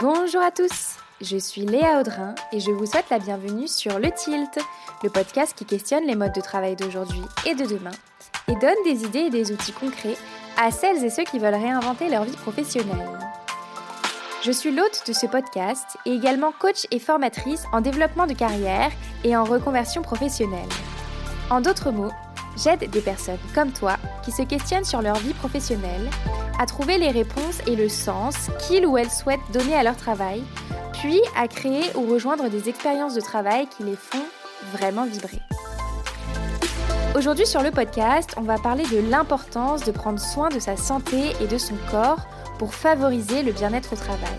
Bonjour à tous, je suis Léa Audrin et je vous souhaite la bienvenue sur Le Tilt, le podcast qui questionne les modes de travail d'aujourd'hui et de demain et donne des idées et des outils concrets à celles et ceux qui veulent réinventer leur vie professionnelle. Je suis l'hôte de ce podcast et également coach et formatrice en développement de carrière et en reconversion professionnelle. En d'autres mots, j'aide des personnes comme toi qui se questionnent sur leur vie professionnelle à trouver les réponses et le sens qu'ils ou elles souhaitent donner à leur travail, puis à créer ou rejoindre des expériences de travail qui les font vraiment vibrer. Aujourd'hui sur le podcast, on va parler de l'importance de prendre soin de sa santé et de son corps pour favoriser le bien-être au travail.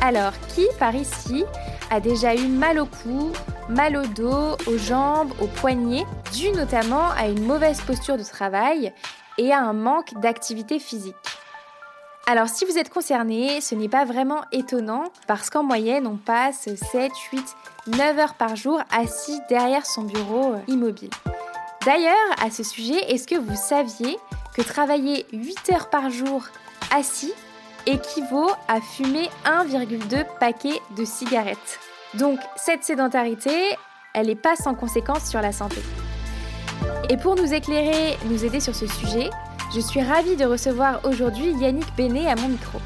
Alors, qui par ici a déjà eu mal au cou, mal au dos, aux jambes, aux poignets, dû notamment à une mauvaise posture de travail et à un manque d'activité physique. Alors si vous êtes concerné, ce n'est pas vraiment étonnant parce qu'en moyenne on passe 7, 8, 9 heures par jour assis derrière son bureau euh, immobile. D'ailleurs, à ce sujet, est-ce que vous saviez que travailler 8 heures par jour assis équivaut à fumer 1,2 paquet de cigarettes? Donc cette sédentarité, elle n'est pas sans conséquences sur la santé. Et pour nous éclairer, nous aider sur ce sujet, je suis ravie de recevoir aujourd'hui Yannick Bénet à mon micro.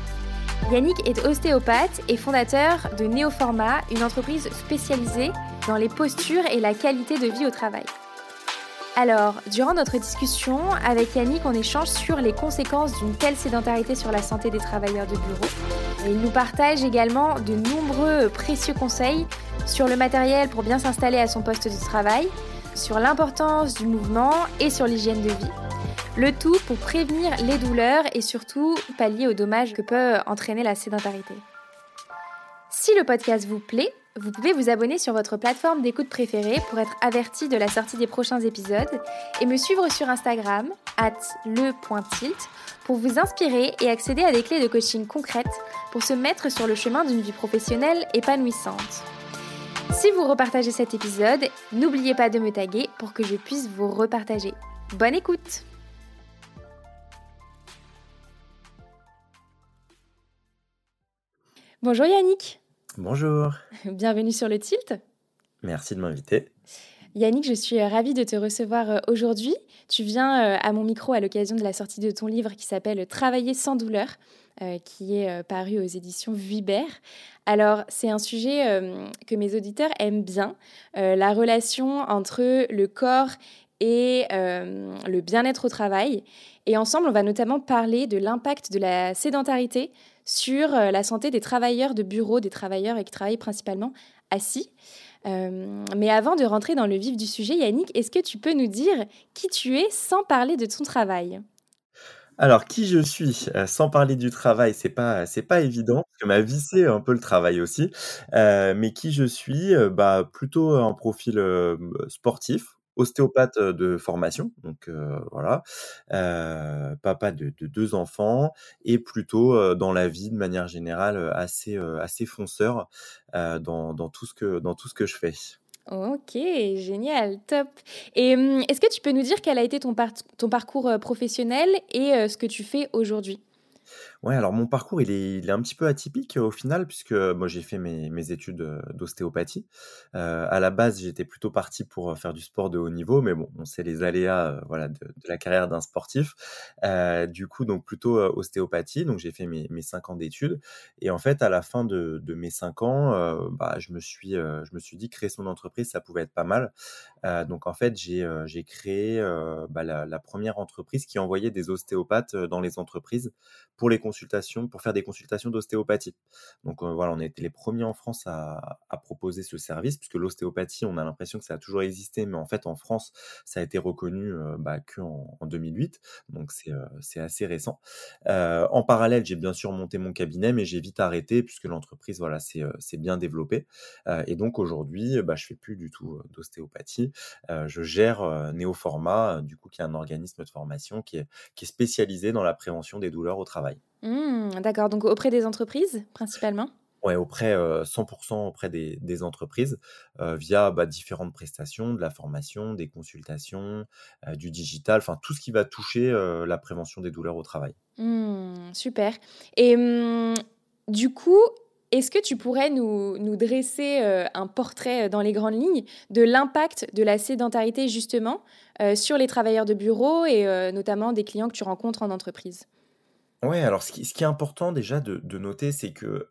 Yannick est ostéopathe et fondateur de Néoforma, une entreprise spécialisée dans les postures et la qualité de vie au travail. Alors, durant notre discussion avec Yannick, on échange sur les conséquences d'une telle sédentarité sur la santé des travailleurs de bureau. Et il nous partage également de nombreux précieux conseils sur le matériel pour bien s'installer à son poste de travail, sur l'importance du mouvement et sur l'hygiène de vie. Le tout pour prévenir les douleurs et surtout pallier aux dommages que peut entraîner la sédentarité. Si le podcast vous plaît, vous pouvez vous abonner sur votre plateforme d'écoute préférée pour être averti de la sortie des prochains épisodes et me suivre sur Instagram, at le.tilt, pour vous inspirer et accéder à des clés de coaching concrètes pour se mettre sur le chemin d'une vie professionnelle épanouissante. Si vous repartagez cet épisode, n'oubliez pas de me taguer pour que je puisse vous repartager. Bonne écoute Bonjour Yannick Bonjour Bienvenue sur le Tilt Merci de m'inviter. Yannick, je suis euh, ravie de te recevoir euh, aujourd'hui. Tu viens euh, à mon micro à l'occasion de la sortie de ton livre qui s'appelle Travailler sans douleur, qui est paru aux éditions Vuibert. Alors, c'est un sujet que mes auditeurs aiment bien, la relation entre le corps et le bien-être au travail. Et ensemble, on va notamment parler de l'impact de la sédentarité sur la santé des travailleurs de bureau, des travailleurs qui travaillent principalement assis. Euh, mais avant de rentrer dans le vif du sujet, Yannick, est-ce que tu peux nous dire qui tu es sans parler de ton travail? Alors, qui je suis, euh, sans parler du travail, c'est pas c'est pas évident, parce que ma vie, c'est un peu le travail aussi. Euh, mais qui je suis, bah, plutôt un profil, sportif, ostéopathe de formation, donc voilà, papa de, deux enfants et plutôt dans la vie de manière générale assez assez fonceur dans, dans, tout ce que dans tout ce que je fais. Ok, génial, top. Et mmh, est-ce que tu peux nous dire quel a été ton, ton parcours professionnel et ce que tu fais aujourd'hui? Ouais, alors mon parcours, il est, un petit peu atypique au final, puisque moi j'ai fait mes, études d'ostéopathie. Euh, à la base, j'étais plutôt parti pour faire du sport de haut niveau, mais bon, on sait les aléas voilà, de, la carrière d'un sportif. Euh, du coup, donc plutôt ostéopathie, donc j'ai fait mes, mes cinq ans d'études. Et en fait, à la fin de, mes cinq ans, euh, bah, je, me suis, je me suis dit créer son entreprise, ça pouvait être pas mal. donc en fait, j'ai créé bah, la première entreprise qui envoyait des ostéopathes dans les entreprises pour les consultations, pour faire des consultations d'ostéopathie. Donc euh, voilà, on a été les premiers en France à, proposer ce service, puisque l'ostéopathie, on a l'impression que ça a toujours existé, mais en fait en France, ça a été reconnu euh, bah, qu'en en 2008, donc euh, c'est assez récent. en parallèle, j'ai bien sûr monté mon cabinet, mais j'ai vite arrêté, puisque l'entreprise, voilà, c'est bien développé. et donc aujourd'hui, bah, je fais plus du tout d'ostéopathie. je gère Néoforma, du coup, qui est un organisme de formation qui est, qui est spécialisé dans la prévention des douleurs au travail. Mmh, d'accord, donc auprès des entreprises principalement? Ouais, auprès, 100% auprès des, entreprises, via bah, différentes prestations, de la formation, des consultations, du digital, enfin tout ce qui va toucher la prévention des douleurs au travail. Mmh, super. Et mmh, du coup, est-ce que tu pourrais nous, nous dresser un portrait dans les grandes lignes de l'impact de la sédentarité justement sur les travailleurs de bureau et notamment des clients que tu rencontres en entreprise? Ouais, alors ce qui ce qui est important déjà de de noter, c'est que,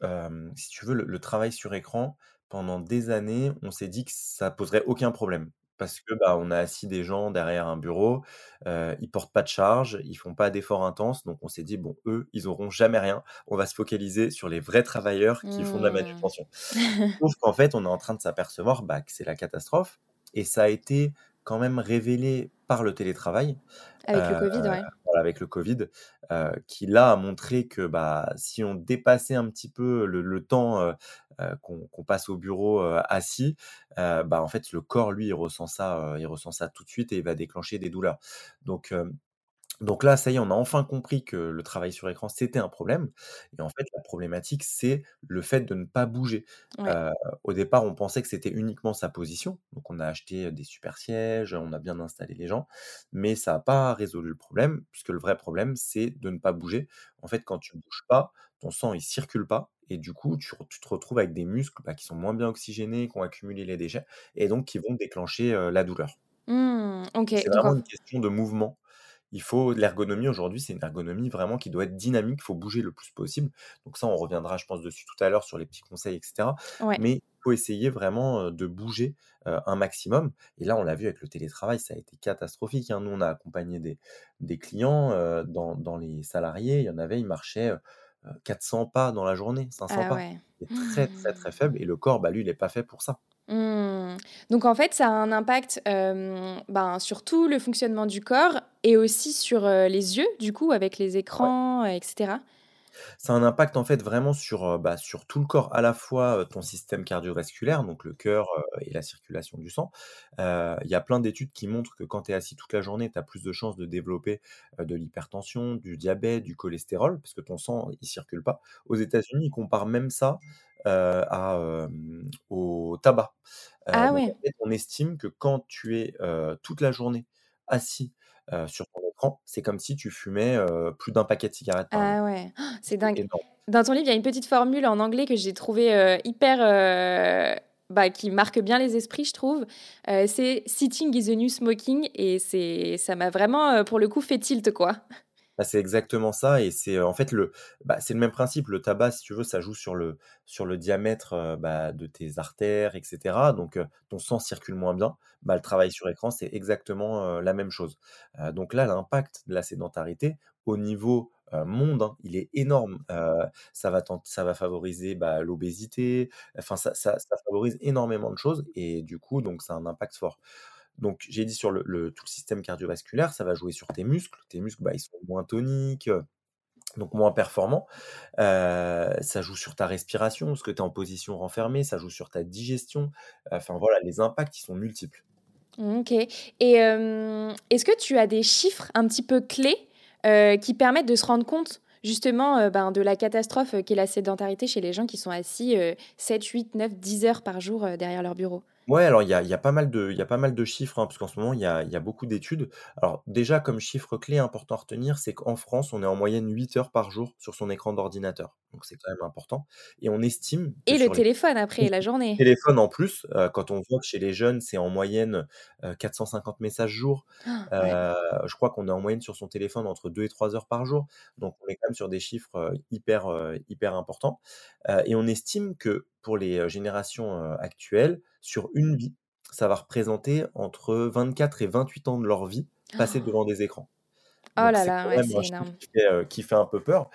si tu veux, le le travail sur écran, pendant des années, on s'est dit que ça poserait aucun problème. Parce que, bah, on a assis des gens derrière un bureau, ils portent pas de charge, ils font pas d'efforts intenses, donc on s'est dit: «Bon, eux, ils auront jamais rien, on va se focaliser sur les vrais travailleurs qui font de la Mmh. manutention». Sauf qu'en fait, on est en train de s'apercevoir, bah, que c'est la catastrophe et ça a été quand même révélé par le télétravail. Avec le Covid, ouais. Voilà, avec le Covid, heu, qui là a montré que, bah, si on dépassait un petit peu le temps, heu, qu'on passe au bureau, assis, bah, en fait, le corps, lui, ressent ça, il ressent ça tout de suite et il va déclencher des douleurs. Donc, donc là, ça y est, on a enfin compris que le travail sur écran, c'était un problème et en fait, la problématique, c'est le fait de ne pas bouger. Ouais. Au départ, on pensait que c'était uniquement sa position, donc on a acheté, des super sièges, on a bien installé les gens, mais ça a pas résolu le problème, puisque le vrai problème, c'est de ne pas bouger. En fait, quand tu bouges pas, ton sang, il circule pas et du coup, tu te retrouves avec des muscles, bah, qui sont moins bien oxygénés, qui ont accumulé les déchets et donc qui vont déclencher, la douleur. Mmh, C'est vraiment en une question de mouvement. Il faut l'ergonomie aujourd'hui, c'est une ergonomie vraiment qui doit être dynamique, il faut bouger le plus possible. Donc ça, on reviendra, je pense, dessus tout à l'heure sur les petits conseils et cetera. ouais. Mais il faut essayer vraiment, de bouger, un maximum et là, on l'a vu avec le télétravail, ça a été catastrophique, hein. Nous, on a accompagné des des clients, dans dans les salariés, il y en avait, ils marchaient, heu heu, 400 pas dans la journée, 500 Ah pas. ouais. C'est très, très, très Mmh. faible et le corps, bah, lui, il est pas fait pour ça. Mmh. Donc en fait, ça a un impact, hem, ben, sur tout le fonctionnement du corps et aussi sur, heu, les yeux, du coup, avec les écrans, heu et cetera? Ça a un impact en fait vraiment sur, bah, sur tout le corps, à la fois, ton système cardiovasculaire, donc le cœur, heu et la circulation du sang. Il y a plein d'études qui montrent que quand tu es assis toute la journée, tu as plus de chances de développer, de l'hypertension, du diabète, du cholestérol, parce que ton sang, il circule pas. Aux États-Unis, ils comparent même ça, à, au tabac. Ah donc en ouais. fait, on estime que quand tu es, toute la journée assis, sur ton c'est comme si tu fumais, heu, plus d'un paquet de cigarettes par. Ah ouais, c'est C'est dingue. énorme. Dans ton livre, il y a une petite formule en anglais que j'ai trouvée, heu, hyper, heu, bah, qui marque bien les esprits, je trouve. C'est «Sitting is the new smoking» et c'est ça m'a vraiment, pour le coup, fait tilt, quoi. Bah, c'est exactement ça et c'est, en fait le bah, c'est le même principe. Le tabac, si tu veux, ça joue sur le diamètre, heu, bah, de tes artères et cetera donc heu, ton sang circule moins bien. Le travail sur écran, c'est exactement, heu, la même chose. Donc là, l'impact de la sédentarité au niveau, monde, hein, il est énorme. Ça va ça va favoriser, l'obésité, enfin ça favorise énormément de choses et du coup, donc ça un impact fort. Donc j'ai dit sur le tout le système cardiovasculaire, ça va jouer sur tes muscles. Tes muscles, bah, ils sont moins toniques, heu, donc moins performants. Heu, ça joue sur ta respiration, parce que tu es en position renfermée, ça joue sur ta digestion. Enfin voilà, les impacts, ils sont multiples. OK et hem, est-ce que tu as des chiffres un petit peu clés, qui permettent de se rendre compte justement, ben, de la catastrophe, qu'est la sédentarité chez les gens qui sont assis, heu, 7-8-9-10 heures par jour, derrière leur bureau? Ouais, alors il y a il y a pas mal de il y a pas mal de chiffres, hein, parce qu'en ce moment, il y a il y a beaucoup d'études. Alors déjà, comme chiffre clé important à retenir, c'est qu'en France, on est en moyenne 8 heures par jour sur son écran d'ordinateur. Donc c'est quand même important et on estime que Et le sur les téléphone après, la journée? Téléphone en plus, heu, quand on voit que chez les jeunes, c'est en moyenne, heu, 450 messages jour. Heu, Ouais. je crois qu'on est en moyenne sur son téléphone entre 2 et 3 heures par jour. Donc on est quand même sur des chiffres, heu, hyper, heu, hyper importants. Heu, et on estime que pour les, générations, actuelles, sur une vie, ça va représenter entre 24 et 28 ans de leur vie passés devant des écrans. Oh là c'est là, ouais, c'est énorme. qui fait, qui fait un peu peur.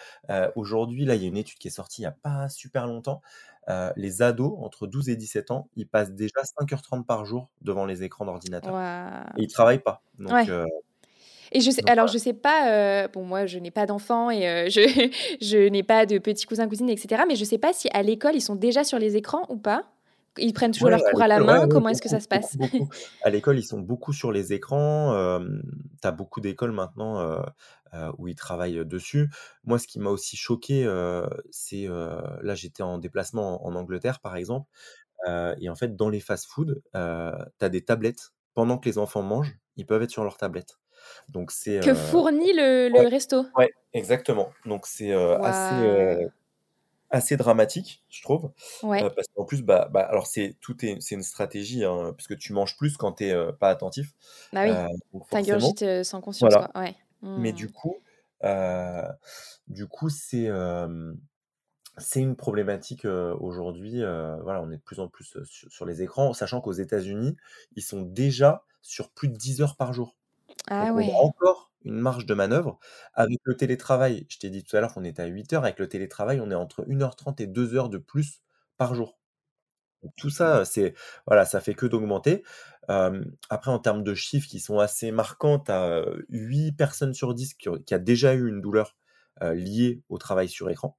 Aujourd'hui, là, il y a une étude qui est sortie il y a pas super longtemps. Les ados entre 12 et 17 ans, ils passent déjà 5 heures 30 par jour devant les écrans d'ordinateur et ils travaillent pas. Donc Ouais et je sais donc alors je sais pas, heu, bon moi je n'ai pas d'enfants et heu, je je n'ai pas de petits cousins, cousines et cetera, mais je sais pas si à l'école ils sont déjà sur les écrans ou pas? Ils prennent toujours Ouais, à cours à la main? ouais, Comment est-ce que ça se passe? beaucoup. À l'école, ils sont beaucoup sur les écrans, hem, tu as beaucoup d'écoles maintenant, heu, où ils travaillent, dessus. Moi, ce qui m'a aussi choqué, c'est, là, j'étais en déplacement en en Angleterre, par exemple, et en fait, dans les fast-food, tu as des tablettes. Pendant que les enfants mangent, ils peuvent être sur leur tablette. Donc c'est, Que heu fournit le ouais, resto? ouais, exactement. Donc c'est, heu, assez, Waouh! assez dramatique, je trouve. Ouais. Parce qu'en plus, bah bah, alors c'est tout est c'est une stratégie, hein, parce que tu manges plus quand tu es, heu, pas attentif. Bah oui, Heu, donc tu forcément ingurgites, heu, sans conscience, voilà. quoi. Ouais. Mais Mmh. du coup, du coup, c'est, c'est une problématique, aujourd'hui, voilà, on est de plus en plus, heu, su sur les écrans, sachant qu'aux États-Unis, ils sont déjà sur plus de 10 heures par jour. Ah Donc on a ouais. encore une marge de manœuvre. Avec le télétravail, je t'ai dit tout à l'heure qu'on était à 8 heures, avec le télétravail, on est entre 1 heure 30 et 2 heures de plus par jour. Donc tout ça, c'est voilà, ça fait que d'augmenter. Après en termes de chiffres qui sont assez marquants, tu as, 8 personnes sur 10 qui ont qui a déjà eu une douleur, liée au travail sur écran.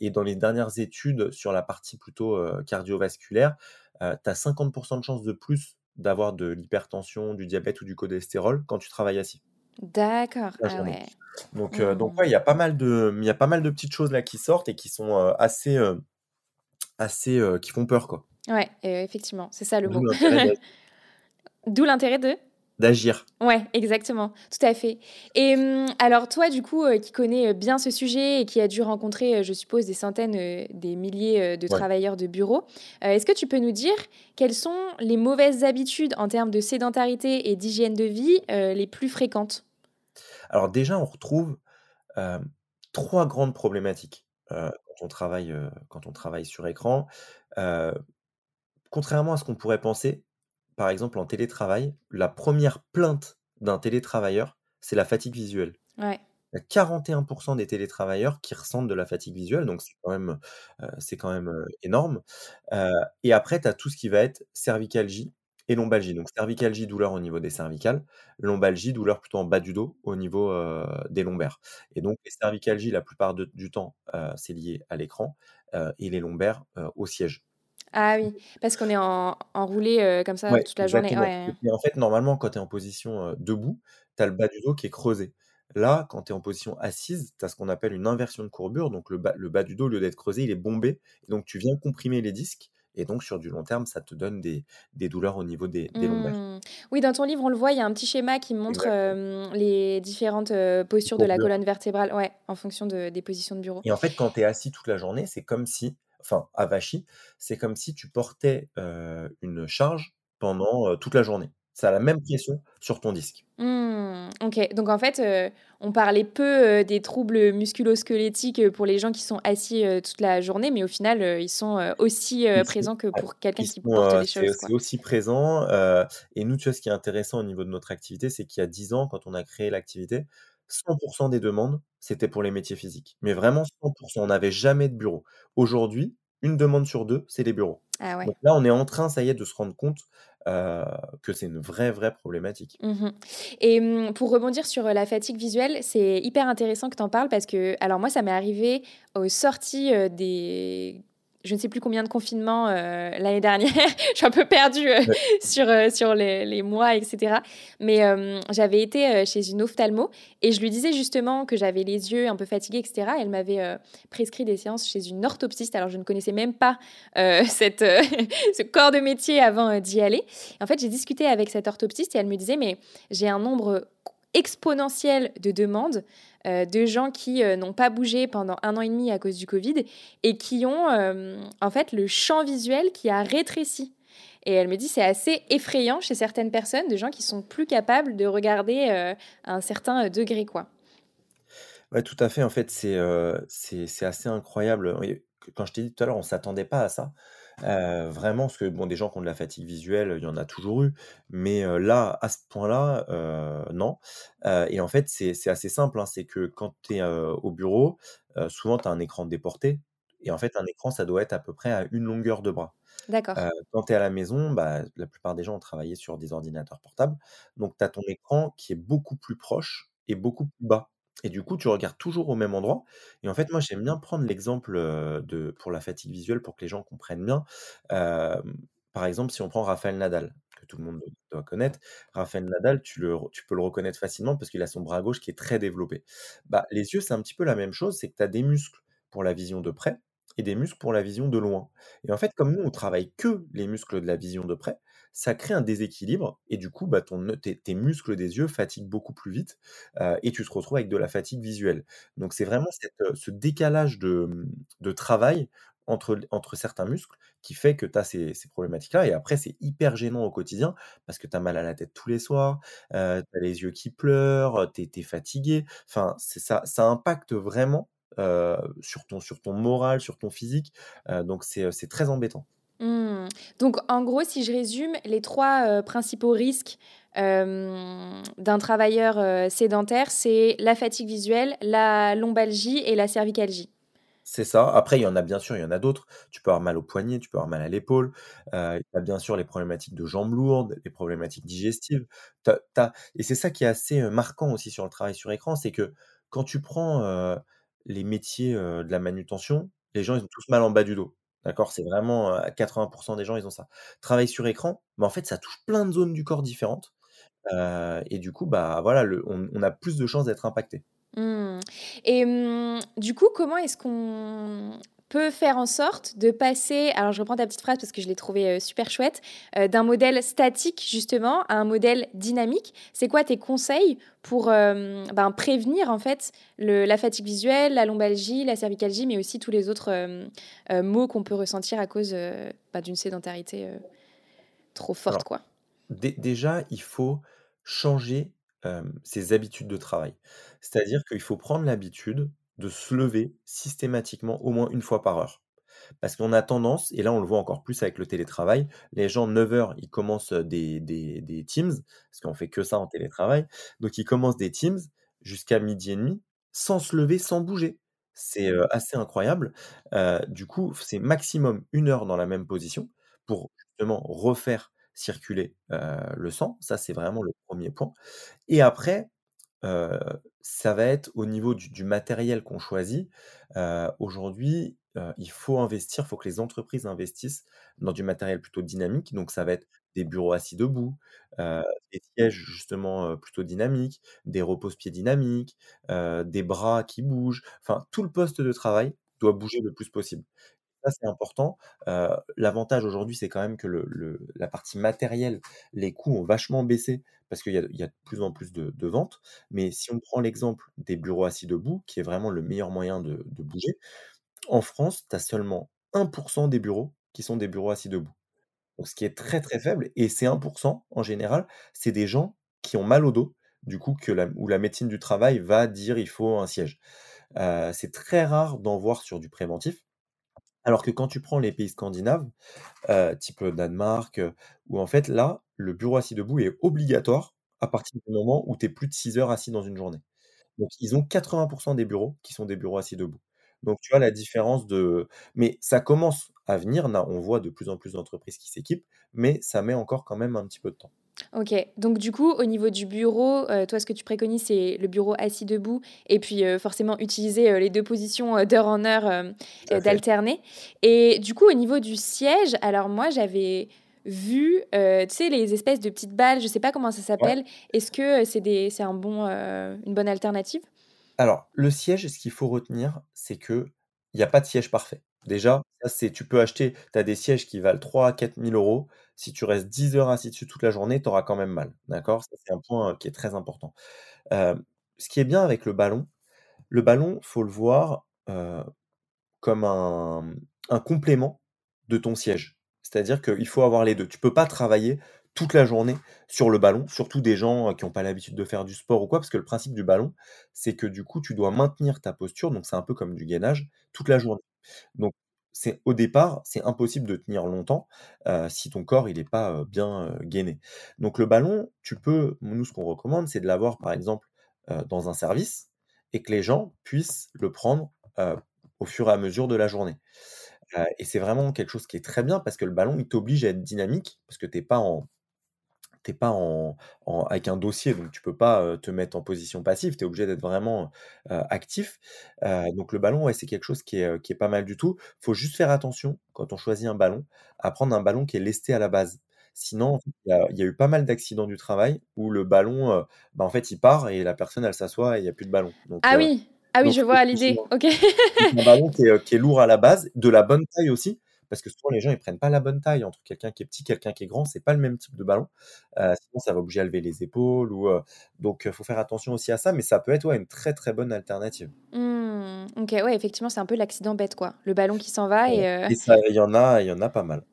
Et dans les dernières études sur la partie plutôt, cardiovasculaire, tu as 50% de chances de plus d'avoir de l'hypertension, du diabète ou du cholestérol quand tu travailles assis D'accord. Ah ouais. Donc heu, donc Mmh. ouais, il y a pas mal de il y a pas mal de petites choses là qui sortent et qui sont, heu, assez, heu, assez, heu, qui font peur, quoi. Ouais, effectivement, c'est ça le mot. D'où l'intérêt de? D'agir. Ouais, exactement, tout à fait. Et mmh, alors toi, du coup, heu, qui connais, heu, bien ce sujet et qui a dû rencontrer, heu, je suppose des centaines, des milliers, de Ouais. travailleurs de bureau, est-ce que tu peux nous dire quelles sont les mauvaises habitudes en termes de sédentarité et d'hygiène de vie, les plus fréquentes? Alors déjà, on retrouve, 3 grandes problématiques, quand on travaille, quand on travaille sur écran. Contrairement à ce qu'on pourrait penser, par exemple en télétravail, la première plainte d'un télétravailleur, c'est la fatigue visuelle. Ouais. Il y a 41% des télétravailleurs qui ressentent de la fatigue visuelle, donc c'est quand même, heu, c'est quand même, heu, énorme. Heu et après tu as tout ce qui va être cervicalgie et lombalgie. Donc cervicalgie, douleur au niveau des cervicales, lombalgie, douleur plutôt en bas du dos, au niveau, des lombaires. Et donc les cervicalgies, la plupart de du temps, c'est lié à l'écran, et les lombaires, au siège. Ah oui, parce qu'on est en enroulé, heu, comme ça Ouais, toute la journée. Ouais. Et en fait, normalement, quand tu es en position, heu, debout, tu as le bas du dos qui est creusé. Là, quand tu es en position assise, tu as ce qu'on appelle une inversion de courbure, donc le bas le bas du dos, au lieu d'être creusé, il est bombé et donc tu viens comprimer les disques et donc sur du long terme, ça te donne des des douleurs au niveau des des lombaires. Mmh. Oui, dans ton livre, on le voit, il y a un petit schéma qui montre, hem, les différentes, postures de la colonne vertébrale, ouais, en fonction de des positions de bureau. Et en fait, quand tu es assis toute la journée, c'est comme si enfin, avachi, c'est comme si tu portais, une charge pendant, toute la journée. Ça a la même pression sur ton disque. Mmh, OK. Donc en fait, on parlait peu, des troubles musculo-squelettiques, pour les gens qui sont assis, toute la journée, mais au final, ils sont, aussi, présents que pour quelqu'un qui porte des c'est choses, c'est aussi présent, et nous, tu vois, ce qui est intéressant au niveau de notre activité, c'est qu'il y a 10 ans, quand on a créé l'activité, 100% des demandes, c'était pour les métiers physiques. Mais vraiment 100% on n'avait jamais de bureau. Aujourd'hui, une demande sur 2, c'est les bureaux. Ah ouais. Donc là, on est en train, ça y est, de se rendre compte, heu, que c'est une vraie, vraie problématique. Mmh et mmh, pour rebondir sur, la fatigue visuelle, c'est hyper intéressant que tu en parles parce que alors moi, ça m'est arrivé aux sorties, des je ne sais plus combien de confinements, heu, l'année dernière. Je suis un peu perdue, Ouais, sur, heu, sur les les mois et cetera. Mais j'avais été, chez une ophtalmo et je lui disais justement que j'avais les yeux un peu fatigués et cetera. Elle m'avait, prescrit des séances chez une orthoptiste. Alors je ne connaissais même pas, cette, ce corps de métier avant, d'y aller en fait, j'ai discuté avec cette orthoptiste et elle me disait: «Mais j'ai un nombre exponentiel de demandes, heu, de gens qui, heu, n'ont pas bougé pendant un an et demi à cause du covid et qui ont, hem, en fait, le champ visuel qui a rétréci» et elle me dit: «C'est assez effrayant chez certaines personnes, de gens qui sont plus capables de regarder, à un certain, degré, quoi». ouais, tout à fait, en fait, c'est, assez incroyable, quand je t'ai dit tout à l'heure, on s'attendait pas à ça. Heu, vraiment, parce que bon, des gens qui ont de la fatigue visuelle, il y en a toujours eu, mais heu, là, à ce point-là, heu, non. Et en fait, c'est c'est assez simple, hein, c'est que quand tu es, au bureau, souvent tu as un écran déporté et en fait, un écran, ça doit être à peu près à une longueur de bras. D'accord. quand tu es à la maison, bah, la plupart des gens ont travaillé sur des ordinateurs portables, donc tu as ton écran qui est beaucoup plus proche et beaucoup plus bas et du coup, tu regardes toujours au même endroit et en fait, moi, j'aime bien prendre l'exemple, de pour la fatigue visuelle pour que les gens comprennent bien. Par exemple, si on prend Rafael Nadal, que tout le monde doit connaître. Rafael Nadal, tu le tu peux le reconnaître facilement parce qu'il a son bras gauche qui est très développé. Bah, les yeux, c'est un petit peu la même chose, c'est que tu as des muscles pour la vision de près et des muscles pour la vision de loin. Et en fait, comme nous, on travaille que les muscles de la vision de près, ça crée un déséquilibre et du coup, bah, ton tes muscles des yeux fatiguent beaucoup plus vite, heu et tu te retrouves avec de la fatigue visuelle. Donc c'est vraiment heu, ce décalage de, mmh, de travail entre entre certains muscles qui fait que tu as ces ces problématiques-là et après c'est hyper gênant au quotidien parce que tu as mal à la tête tous les soirs, heu, tu as les yeux qui pleurent, tu es fatigué. Enfin, ça ça impacte vraiment, heu, sur ton sur ton moral, sur ton physique, donc c'est très embêtant. Mmh. Donc en gros, si je résume, les 3 heu, principaux risques, hem, d'un travailleur, heu, sédentaire, c'est la fatigue visuelle, la lombalgie et la cervicalgie? C'est ça. Après, il y en a bien sûr, il y en a d'autres. Tu peux avoir mal au poignet, tu peux avoir mal à l'épaule, heu, tu as bien sûr les problématiques de jambes lourdes, les problématiques digestives. Et c'est ça qui est assez, marquant aussi sur le travail sur écran, c'est que quand tu prends, les métiers, de la manutention, les gens, ils ont tous mal en bas du dos. D'accord? C'est vraiment, heu, à 80% des gens, ils ont ça. Travail sur écran, bah, en fait, ça touche plein de zones du corps différentes, et du coup, bah, voilà, on a plus de chances d'être impacté. Mmh et mmh, du coup, comment est-ce qu'on peut faire en sorte de passer alors je reprends ta petite phrase parce que je l'ai trouvée, heu, super chouette, heu, d'un modèle statique justement à un modèle dynamique. C'est quoi tes conseils pour, hem, ben, prévenir en fait le la fatigue visuelle, la lombalgie, la cervicalgie, mais aussi tous les autres, maux qu'on peut ressentir à cause, bah, d'une sédentarité, trop forte, Alors quoi? Dé déjà, il faut changer, ses habitudes de travail. C'est-à-dire qu'il faut prendre l'habitude de se lever systématiquement au moins une fois par heure. Parce qu'on a tendance, et là on le voit encore plus avec le télétravail, les gens neuf heures ils commencent, des des Teams, parce qu'on fait que ça en télétravail, donc ils commencent des Teams jusqu'à 12:30 sans se lever, sans bouger. C'est, heu, assez incroyable. Heu, du coup, c'est maximum une heure dans la même position pour justement refaire circuler, le sang. Ça, c'est vraiment le premier point et après, ça va être au niveau du matériel qu'on choisit. Heu, aujourd'hui, heu, il faut investir, il faut que les entreprises investissent dans du matériel plutôt dynamique. Donc ça va être des bureaux assis debout, heu, des sièges justement, plutôt dynamiques, des repose-pieds dynamiques, des bras qui bougent. Enfin, tout le poste de travail doit bouger le plus possible. Ça, c'est important. Heu, l'avantage aujourd'hui, c'est quand même que la partie matérielle, les coûts ont vachement baissé parce qu'il y a de plus en plus de ventes. Mais si on prend l'exemple des bureaux assis debout, qui est vraiment le meilleur moyen de bouger, en France, tu as seulement 1% des bureaux qui sont des bureaux assis debout. Donc ce qui est très, très faible et ces 1% en général, c'est des gens qui ont mal au dos, du coup que où la médecine du travail va dire: «Il faut un siège». Heu, c'est très rare d'en voir sur du préventif. Alors que quand tu prends les pays scandinaves, heu, type, Danemark, où en fait là, le bureau assis debout est obligatoire à partir du moment où tu es plus de 6 heures assis dans une journée. Donc ils ont 80% des bureaux qui sont des bureaux assis debout. Donc tu vois la différence de mais ça commence à venir, là, on voit de plus en plus d'entreprises qui s'équipent, mais ça met encore quand même un petit peu de temps. OK. Donc du coup, au niveau du bureau, heu, toi, ce que tu préconises, c'est le bureau assis debout et puis, heu, forcément utiliser, heu, les 2 positions, heu, d'heure en heure, d'alterner et du coup, au niveau du siège, alors moi, j'avais vu, tu sais, les espèces de petites balles, je sais pas comment ça Ouais. s'appelle. Est-ce que, c'est des c'est un bon, une bonne alternative? Alors, le siège, ce qu'il faut retenir, c'est qu'il y a pas de siège parfait. Déjà, ça c'est tu peux acheter tu as des sièges qui valent 3 à 4 000 €. Si tu restes 10 heures assis dessus toute la journée, tu auras quand même mal, d'accord? C'est un point, heu, qui est très important. Hem, ce qui est bien avec le ballon, le ballon, faut le voir, heu, comme un, complément de ton siège. C'est-à-dire qu'il faut avoir les 2. Tu peux pas travailler toute la journée sur le ballon, surtout des gens, qui ont pas l'habitude de faire du sport ou quoi, parce que le principe du ballon, c'est que du coup, tu dois maintenir ta posture, donc c'est un peu comme du gainage, toute la journée. Donc c'est au départ, c'est impossible de tenir longtemps, heu, si ton corps il est pas, heu, bien, heu, gainé. Donc le ballon, tu peux nous ce qu'on recommande, c'est de l'avoir par exemple, dans un service et que les gens puissent le prendre, au fur et à mesure de la journée. Et c'est vraiment quelque chose qui est très bien parce que le ballon, il t'oblige à être dynamique parce que tu es pas en tu es pas en en avec un dossier, donc tu peux pas, te mettre en position passive, tu es obligé d'être vraiment, actif. Donc le ballon, ouais, c'est quelque chose qui est, qui est pas mal du tout. Faut juste faire attention quand on choisit un ballon, à prendre un ballon qui est lesté à la base. Sinon, il y a il y a eu pas mal d'accidents du travail où le ballon, bah, en fait, il part et la personne, elle s'assoit et il y a plus de ballon. Donc Ah oui! Ah oui, donc je vois l'idée. OK. un ballon qui est, qui est lourd à la base, de la bonne taille aussi, parce que souvent les gens ils prennent pas la bonne taille entre quelqu'un qui est petit, quelqu'un qui est grand, c'est pas le même type de ballon. Heu, sinon ça va obliger à lever les épaules ou, heu, donc heu, faut faire attention aussi à ça, mais ça peut être, ouais, une très, très bonne alternative. Mmh, OK, ouais, effectivement, c'est un peu l'accident bête, quoi. Le ballon qui s'en va Ouais et il y en a il y en a pas mal.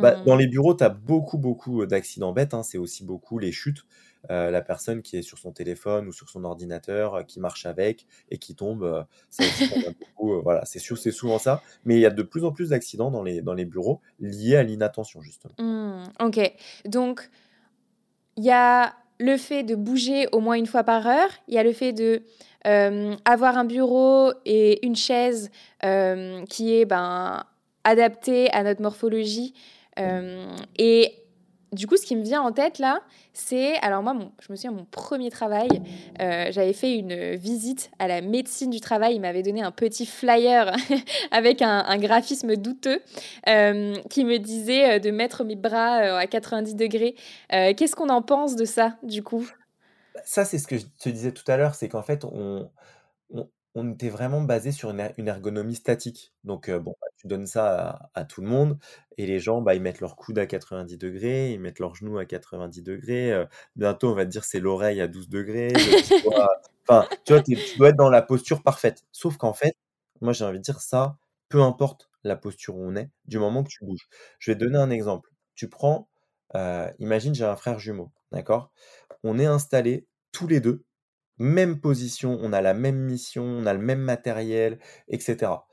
Bah, dans mmh. les bureaux, tu as beaucoup, beaucoup, d'accidents bêtes, hein. C'est aussi beaucoup les chutes, heu, la personne qui est sur son téléphone ou sur son ordinateur, heu, qui marche avec et qui tombe, heu, voilà, c'est c'est souvent ça, mais il y a de plus en plus d'accidents dans les dans les bureaux liés à l'inattention, justement. Mmh, OK. Donc il y a le fait de bouger au moins une fois par heure, il y a le fait de, avoir un bureau et une chaise, qui est, ben, adaptée à notre morphologie, et du coup, ce qui me vient en tête là, c'est alors moi, je me souviens mon premier travail, heu, j'avais fait une, visite à la médecine du travail. Ils m'avaient donné un petit flyer avec un graphisme douteux, hem, qui me disait, heu, de mettre mes bras, à 90°. Heu, qu'est-ce qu'on en pense de ça, du coup? Ça, c'est ce que je te disais tout à l'heure, c'est qu'en fait, on était vraiment basé sur une er ergonomie statique. Donc, bon, bah, tu donnes ça à tout le monde et les gens, bah, ils mettent leur coude à 90°, ils mettent leurs genoux à 90°, heu, bientôt on va te dire c'est l'oreille à 12°, le petit doigt enfin, tu vois, tu dois être dans la posture parfaite. Sauf qu'en fait, moi j'ai envie de dire ça, peu importe la posture où on est, du moment que tu bouges. Je vais te donner un exemple. Tu prends, heu, imagine j'ai un frère jumeau, d'accord? On est installés tous les 2 même position, on a la même mission, on a le même matériel et cetera.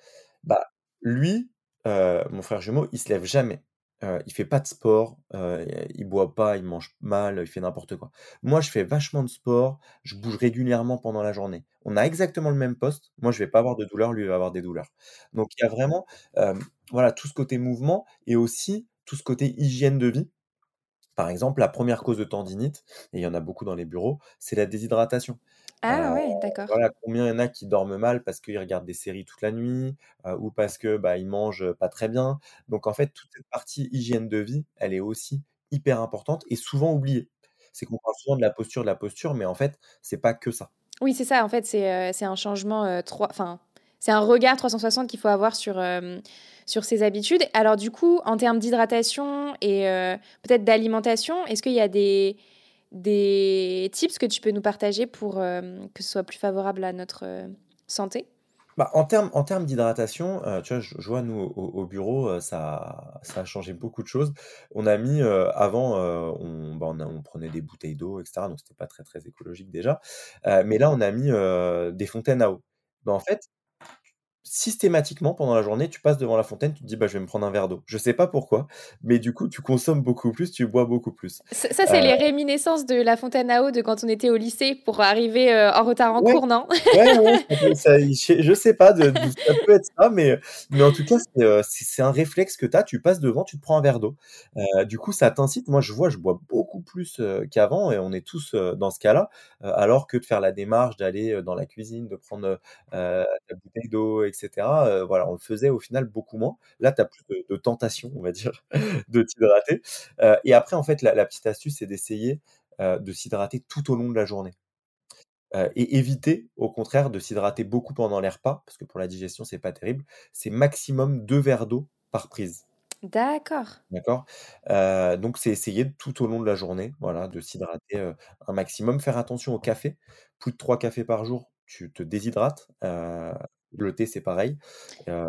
Bah, lui, heu, mon frère jumeau, il se lève jamais. Heu, il fait pas de sport, heu, il boit pas, il mange mal, il fait n'importe quoi. Moi, je fais vachement de sport, je bouge régulièrement pendant la journée. On a exactement le même poste. Moi, je vais pas avoir de douleur, lui, il va avoir des douleurs. Donc il y a vraiment, hem, voilà, tout ce côté mouvement et aussi tout ce côté hygiène de vie. Par exemple, la première cause de tendinite, et il y en a beaucoup dans les bureaux, c'est la déshydratation. Ah Heu, ouais, d'accord. voilà, combien il y en a qui dorment mal parce qu'ils regardent des séries toute la nuit, ou parce que, bah, ils mangent, pas très bien. Donc en fait, toute cette partie hygiène de vie, elle est aussi hyper importante et souvent oubliée. C'est qu'on parle souvent de la posture, de la posture, mais en fait, c'est pas que ça. Oui, c'est ça, en fait, c'est, c'est un changement, trois enfin, c'est un regard 360 qu'il faut avoir sur, sur ses habitudes. Alors du coup, en termes d'hydratation et peut-être d'alimentation, est-ce qu'il y a des des tips que tu peux nous partager pour, hem, que ce soit plus favorable à notre, heu, santé? Bah, en termes en termes d'hydratation, heu, tu vois, je vois nous au au bureau, heu, ça ça a changé beaucoup de choses. On a mis, avant, on bah, on prenait des bouteilles d'eau et cetera, donc c'était pas très, très écologique déjà. Mais là, on a mis, des fontaines à eau. Bah, en fait, Systématiquement, pendant la journée, tu passes devant la fontaine, tu te dis: «Bah, je vais me prendre un verre d'eau». Je sais pas pourquoi, mais du coup, tu consommes beaucoup plus, tu bois beaucoup plus. Ça, c'est les réminiscences de la fontaine à eau de quand on était au lycée pour arriver, heu, en retard en ouais, cours, non? ouais, ouais, ça je sais pas de ça peut être ça, mais mais en tout cas, c'est, c'est un réflexe que tu as, tu passes devant, tu te prends un verre d'eau. Du coup, ça t'incite moi, je vois, je bois beaucoup plus, qu'avant et on est tous, dans ce cas-là, alors que de faire la démarche d'aller, dans la cuisine, de prendre, ta bouteille d'eau et cetera, heu, voilà, on le faisait au final beaucoup moins. Là, tu as plus de de tentation, on va dire, de t'hydrater, heu et après, en fait, la la petite astuce, c'est d'essayer, heu, de s'hydrater tout au long de la journée, et éviter, au contraire, de s'hydrater beaucoup pendant les repas, parce que pour la digestion, c'est pas terrible. C'est maximum 2 verres d'eau par prise, D'accord. d'accord? Donc c'est essayer tout au long de la journée, voilà, de s'hydrater, un maximum. Faire attention au café. Plus de 3 cafés par jour, tu te déshydrates, le thé, c'est pareil,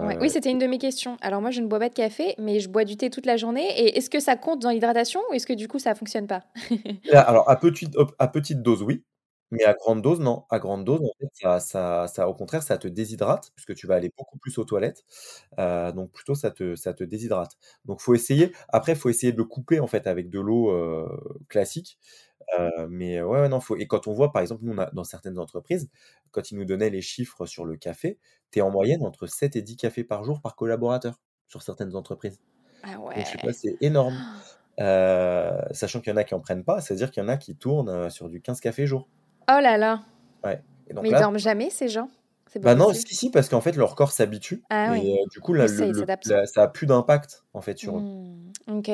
Ouais. Oui, c'était une de mes questions. Alors moi, je ne bois pas de café, mais je bois du thé toute la journée et est-ce que ça compte dans l'hydratation ou est-ce que du coup ça fonctionne pas? Là, alors à petite à petite dose, oui, mais à grande dose, non. À grande dose, en fait, ça ça ça au contraire, ça te déshydrate puisque tu vas aller beaucoup plus aux toilettes, heu, donc plutôt ça te ça te déshydrate. Donc faut essayer après, faut essayer de le coupler, en fait, avec de l'eau, heu, classique, heu, mais ouais, ouais, non, faut et quand on voit, par exemple, nous, on a dans certaines entreprises, quand ils nous donnaient les chiffres sur le café, tu es en moyenne entre 7 et 10 cafés par jour par collaborateur, sur certaines entreprises. Ah Donc je sais ouais. pas, c'est énorme. Heu, sachant qu'il y en a qui en prennent pas, c'est-à-dire qu'il y en a qui tournent, sur du 15 cafés jour. Oh là là. Ouais et donc Mais ils dorment jamais ces gens? Bah, non, possible. si, si, parce qu'en fait, leur corps s'habitue Ah oui. et heu, du coup, là, Oui, le ça, ils le s'adaptent. la ça a plus d'impact, en fait, sur eux. Mmh. OK.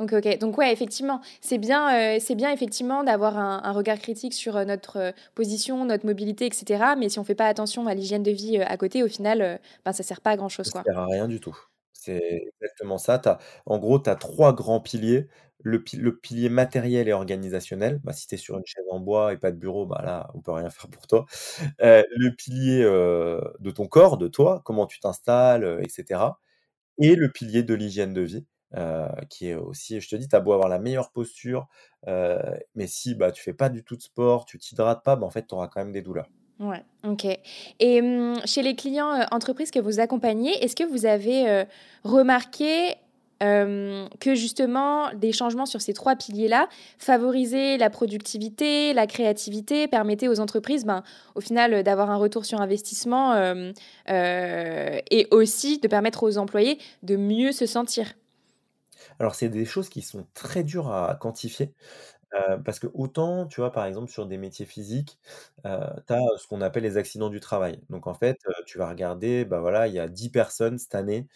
OK, OK. Donc ouais, effectivement, c'est bien, c'est bien effectivement d'avoir un un regard critique sur, notre, position, notre mobilité et cetera, mais si on fait pas attention à l'hygiène de vie, à côté, au final, ben, ça sert pas à grand chose, Ça quoi. sert à rien du tout. C'est exactement ça. As en gros, tu as 3 grands piliers. Le pi le pilier matériel et organisationnel, bah, si tu es sur une chaise en bois et pas de bureau, bah, là, on peut rien faire pour toi. Heu, le pilier, de ton corps, de toi, comment tu t'installes, heu, et le pilier de l'hygiène de vie, qui est aussi je te dis, tu as beau avoir la meilleure posture, mais si, bah, tu fais pas du tout de sport, tu t'hydrates pas, bah, en fait, tu auras quand même des douleurs. Ouais, OK et mmh, chez les clients, entreprises que vous accompagnez, est-ce que vous avez, remarqué, hem, que justement des changements sur ces 3 piliers-là favorisaient la productivité, la créativité, permettaient aux entreprises, ben, au final, d'avoir un retour sur investissement, hem, heu et aussi de permettre aux employés de mieux se sentir? Alors, c'est des choses qui sont très dures à quantifier, parce que autant, tu vois, par exemple, sur des métiers physiques, tu as ce qu'on appelle les accidents du travail. Donc en fait, tu vas regarder, bah, voilà, il y a 10 personnes cette année,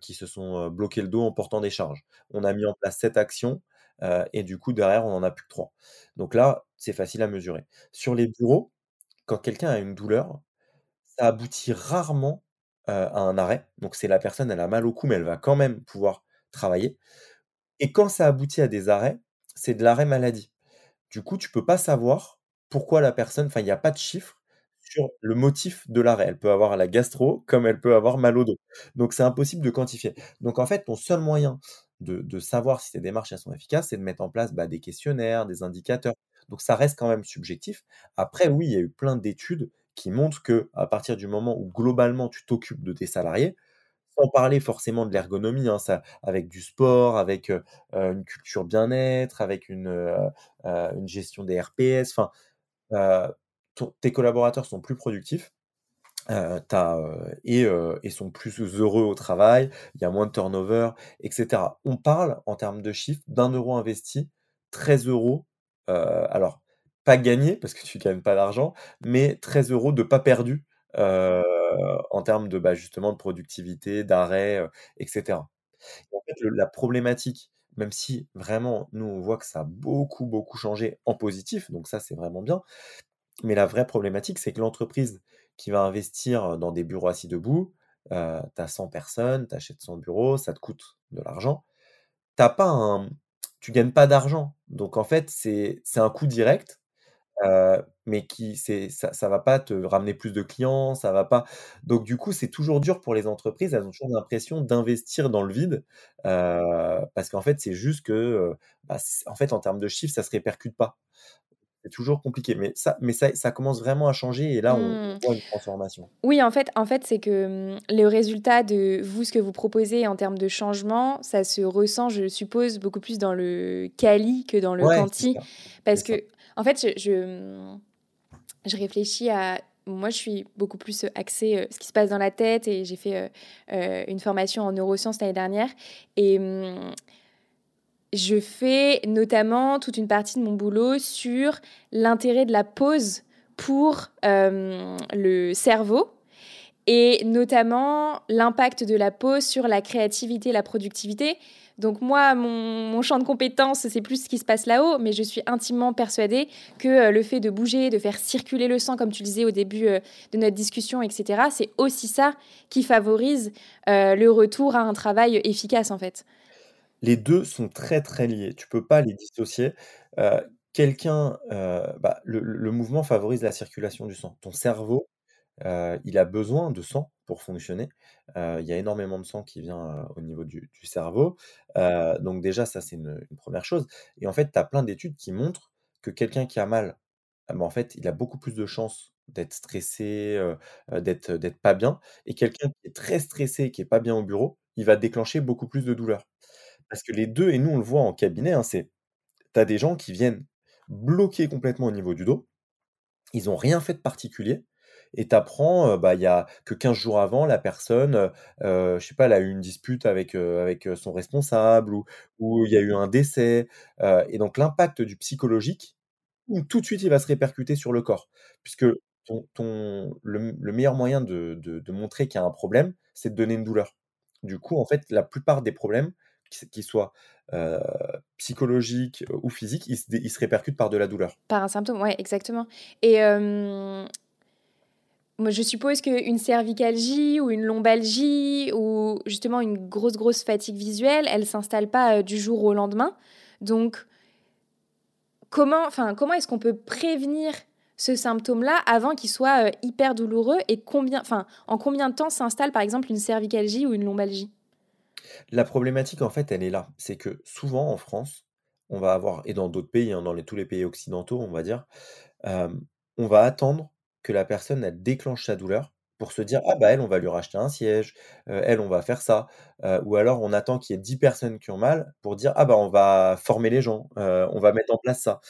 qui se sont, bloquées le dos en portant des charges. On a mis en place cette action, heu et du coup, derrière, on en a plus que 3. Donc là, c'est facile à mesurer. Sur les bureaux, quand quelqu'un a une douleur, ça aboutit rarement, à un arrêt. Donc c'est la personne, elle a mal au cou, mais elle va quand même pouvoir travailler et quand ça aboutit à des arrêts, c'est de l'arrêt maladie. Du coup, tu peux pas savoir pourquoi la personne enfin, il y a pas de chiffre sur le motif de l'arrêt. Elle peut avoir la gastro, comme elle peut avoir mal au dos. Donc c'est impossible de quantifier. Donc en fait, ton seul moyen de savoir si tes démarches, sont efficaces, c'est de mettre en place, bah, des questionnaires, des indicateurs. Donc ça reste quand même subjectif. Après oui, il y a eu plein d'études qui montrent qu'à partir du moment où globalement tu t'occupes de tes salariés, sans parler forcément de l'ergonomie, hein, avec du sport, avec, une culture bien-être, avec une, gestion des RPS, enfin, tes collaborateurs sont plus productifs, et sont plus heureux au travail, il y a moins de turnover et cetera. On parle en termes de chiffres d'1 € investi, 13 €, heu, alors pas gagnés parce que tu gagnes pas d'argent, mais 13 € de pas perdus, heu, en termes de, bah, justement de productivité, d'arrêt, heu et cetera. En fait, la problématique, même si vraiment nous on voit que ça a beaucoup, beaucoup changé en positif, donc ça c'est vraiment bien. Mais la vraie problématique, c'est que l'entreprise qui va investir dans des bureaux assis debout, heu, tu as 100 personnes, tu achètes 100 bureaux, ça te coûte de l'argent. Tu as pas un tu gagnes pas d'argent. Donc en fait, c'est un coût direct, mais qui c'est ça ça va pas te ramener plus de clients, ça va pas donc du coup, c'est toujours dur pour les entreprises. Elles ont toujours l'impression d'investir dans le vide, parce qu'en fait, c'est juste que, bah, en fait, en termes de chiffres, ça se répercute pas. C'est toujours compliqué, mais ça mais ça ça commence vraiment à changer et là, on Mmh. voit une transformation. Oui, en fait en fait, c'est que, mmh, le résultat de vous, ce que vous proposez en termes de changement, ça se ressent, je suppose, beaucoup plus dans le quali que dans le Ouais, quanti. Parce ça. Qu'en fait, je je, réfléchis à moi, je suis beaucoup plus, axée, heu, ce qui se passe dans la tête et j'ai fait, heu heu, une formation en neurosciences l'année dernière et mmh, je fais notamment toute une partie de mon boulot sur l'intérêt de la pause pour, hem, le cerveau et notamment l'impact de la pause sur la créativité, la productivité. Donc moi, mon champ de compétences, c'est plus ce qui se passe là-haut, mais je suis intimement persuadée que, heu, le fait de bouger, de faire circuler le sang, comme tu disais au début, heu, de notre discussion et cetera, c'est aussi ça qui favorise, heu, le retour à un travail efficace, en fait. Les 2 sont très, très liés. Tu peux pas les dissocier. Quelqu'un, bah, le mouvement favorise la circulation du sang. Ton cerveau, heu, il a besoin de sang pour fonctionner. Heu, il y a énormément de sang qui vient, heu, au niveau du cerveau. Donc déjà ça, c'est une 1re chose et en fait, tu as plein d'études qui montrent que quelqu'un qui a mal, ah bah, en fait, il a beaucoup plus de chances d'être stressé, d'être pas bien et quelqu'un qui est très stressé, qui est pas bien au bureau, il va déclencher beaucoup plus de douleurs. Parce que les 2 et nous on le voit en cabinet, hein, c'est tu as des gens qui viennent bloqués complètement au niveau du dos. Ils ont rien fait de particulier et tu apprends, bah, il y a que 15 jours avant, la personne, heu, je sais pas, elle a eu une dispute avec, avec, son responsable ou il y a eu un décès, et donc l'impact du psychologique, tout de suite, il va se répercuter sur le corps. Puisque ton le meilleur moyen de de montrer qu'il y a un problème, c'est de donner une douleur. Du coup, en fait, la plupart des problèmes, qu'ils soient, psychologiques ou physiques, ils se répercutent par de la douleur. Par un symptôme, ouais, exactement et je suppose qu'une cervicalgie ou une lombalgie ou justement une grosse, grosse fatigue visuelle, elle s'installe pas euh, du jour au lendemain. Donc, comment, enfin, comment est-ce qu'on peut prévenir ce symptôme-là avant qu'il soit euh, hyper douloureux et combien, enfin, en combien de temps s'installe par exemple une cervicalgie ou une lombalgie? La problématique, en fait, elle est là. C'est que souvent en France, on va avoir, et dans d'autres pays, hein, dans tous les pays occidentaux, on va dire, euh, on va attendre que la personne elle déclenche sa douleur pour se dire ah bah elle on va lui racheter un siège, euh, elle on va faire ça, Euh, ou alors on attend qu'il y ait 10 personnes qui ont mal pour dire ah bah on va former les gens, euh, on va mettre en place ça.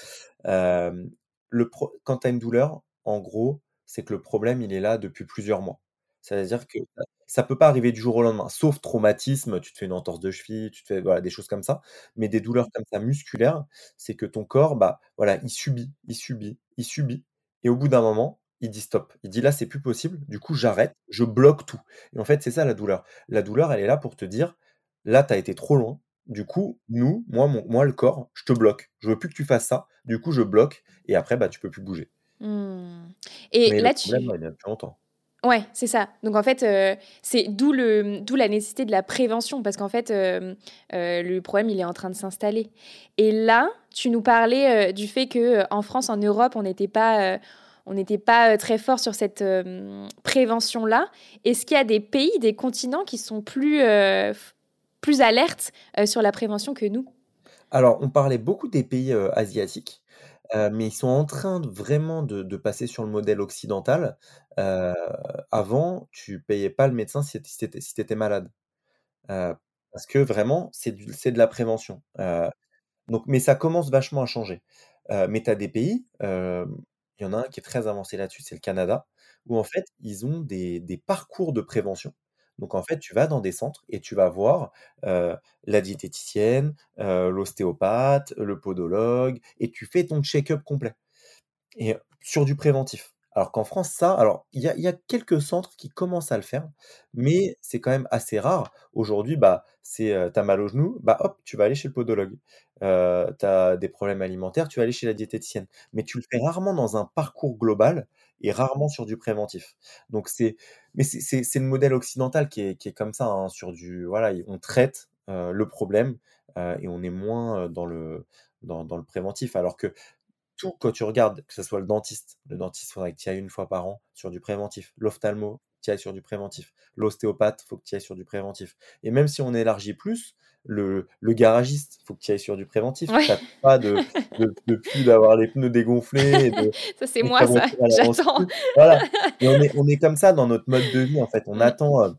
Le pro- quand tu as une douleur, en gros, c'est que le problème il est là depuis plusieurs mois. C'est-à-dire que ça peut pas arriver du jour au lendemain, sauf traumatisme, tu te fais une entorse de cheville, tu te fais voilà, des choses comme ça, mais des douleurs comme ça musculaires, c'est que ton corps, bah voilà, il subit, il subit, il subit, et au bout d'un moment, il dit stop. Il dit là, c'est plus possible, du coup, j'arrête, je bloque tout. Et en fait, c'est ça la douleur. La douleur, elle est là pour te dire, là, tu as été trop loin. Du coup, nous, moi, mon- moi, le corps, je te bloque. Je veux plus que tu fasses ça. Du coup, je bloque. Et après, bah, tu peux plus bouger. Hmm. Et Mais le là, problème, tu... ouais, il vient depuis longtemps. Ouais, c'est ça. Donc en fait, euh, c'est d'où le, d'où la nécessité de la prévention, parce qu'en fait, euh, euh, le problème, il est en train de s'installer. Et là, tu nous parlais euh, du fait que en France, en Europe, on n'était pas, on n'était pas euh, très fort sur cette euh, prévention-là. Est-ce qu'il y a des pays, des continents qui sont plus, euh, plus alertes sur la prévention que nous? Alors, on parlait beaucoup des pays asiatiques, mais ils sont en train vraiment de, passer sur le modèle occidental. Avant, tu payais pas le médecin si tu étais, malade. Parce que vraiment, c'est de la prévention. Donc, mais ça commence vachement à changer. Mais tu as des pays, il y en a un qui est très avancé là-dessus, c'est le Canada, où en fait, ils ont des parcours de prévention. Donc en fait, tu vas dans des centres et tu vas voir, la diététicienne, l'ostéopathe, le podologue et tu fais ton check-up complet. Et sur du préventif. Alors qu'en France, ça alors il y a quelques centres qui commencent à le faire, mais c'est quand même assez rare. Aujourd'hui, bah, c'est, tu mal au genou, bah, hop, tu vas aller chez le podologue. Heu, tu as des problèmes alimentaires, tu vas aller chez la diététicienne. Mais tu le fais rarement dans un parcours global et rarement sur du préventif. Donc c'est mais c'est le modèle occidental qui est qui est comme ça, hein, sur du voilà, on traite, heu, le problème, heu, et on est moins, heu, dans le dans dans le préventif. Alors que tout, quand tu regardes, que ce soit le dentiste, le dentiste, faudrait tu y ailles une fois par an sur du préventif. L'ophtalmo, tu ailles sur du préventif. L'ostéopathe, faut que tu ailles sur du préventif. Et même si on élargit plus, le, le garagiste, faut que tu ailles sur du préventif. Ouais. Tu pas de, de, de plus d'avoir les pneus dégonflés et de, Ça, c'est moi, ça. J'attends. Voilà. Et on est, on est comme ça dans notre mode de vie, en fait. On Mm. attend, euh,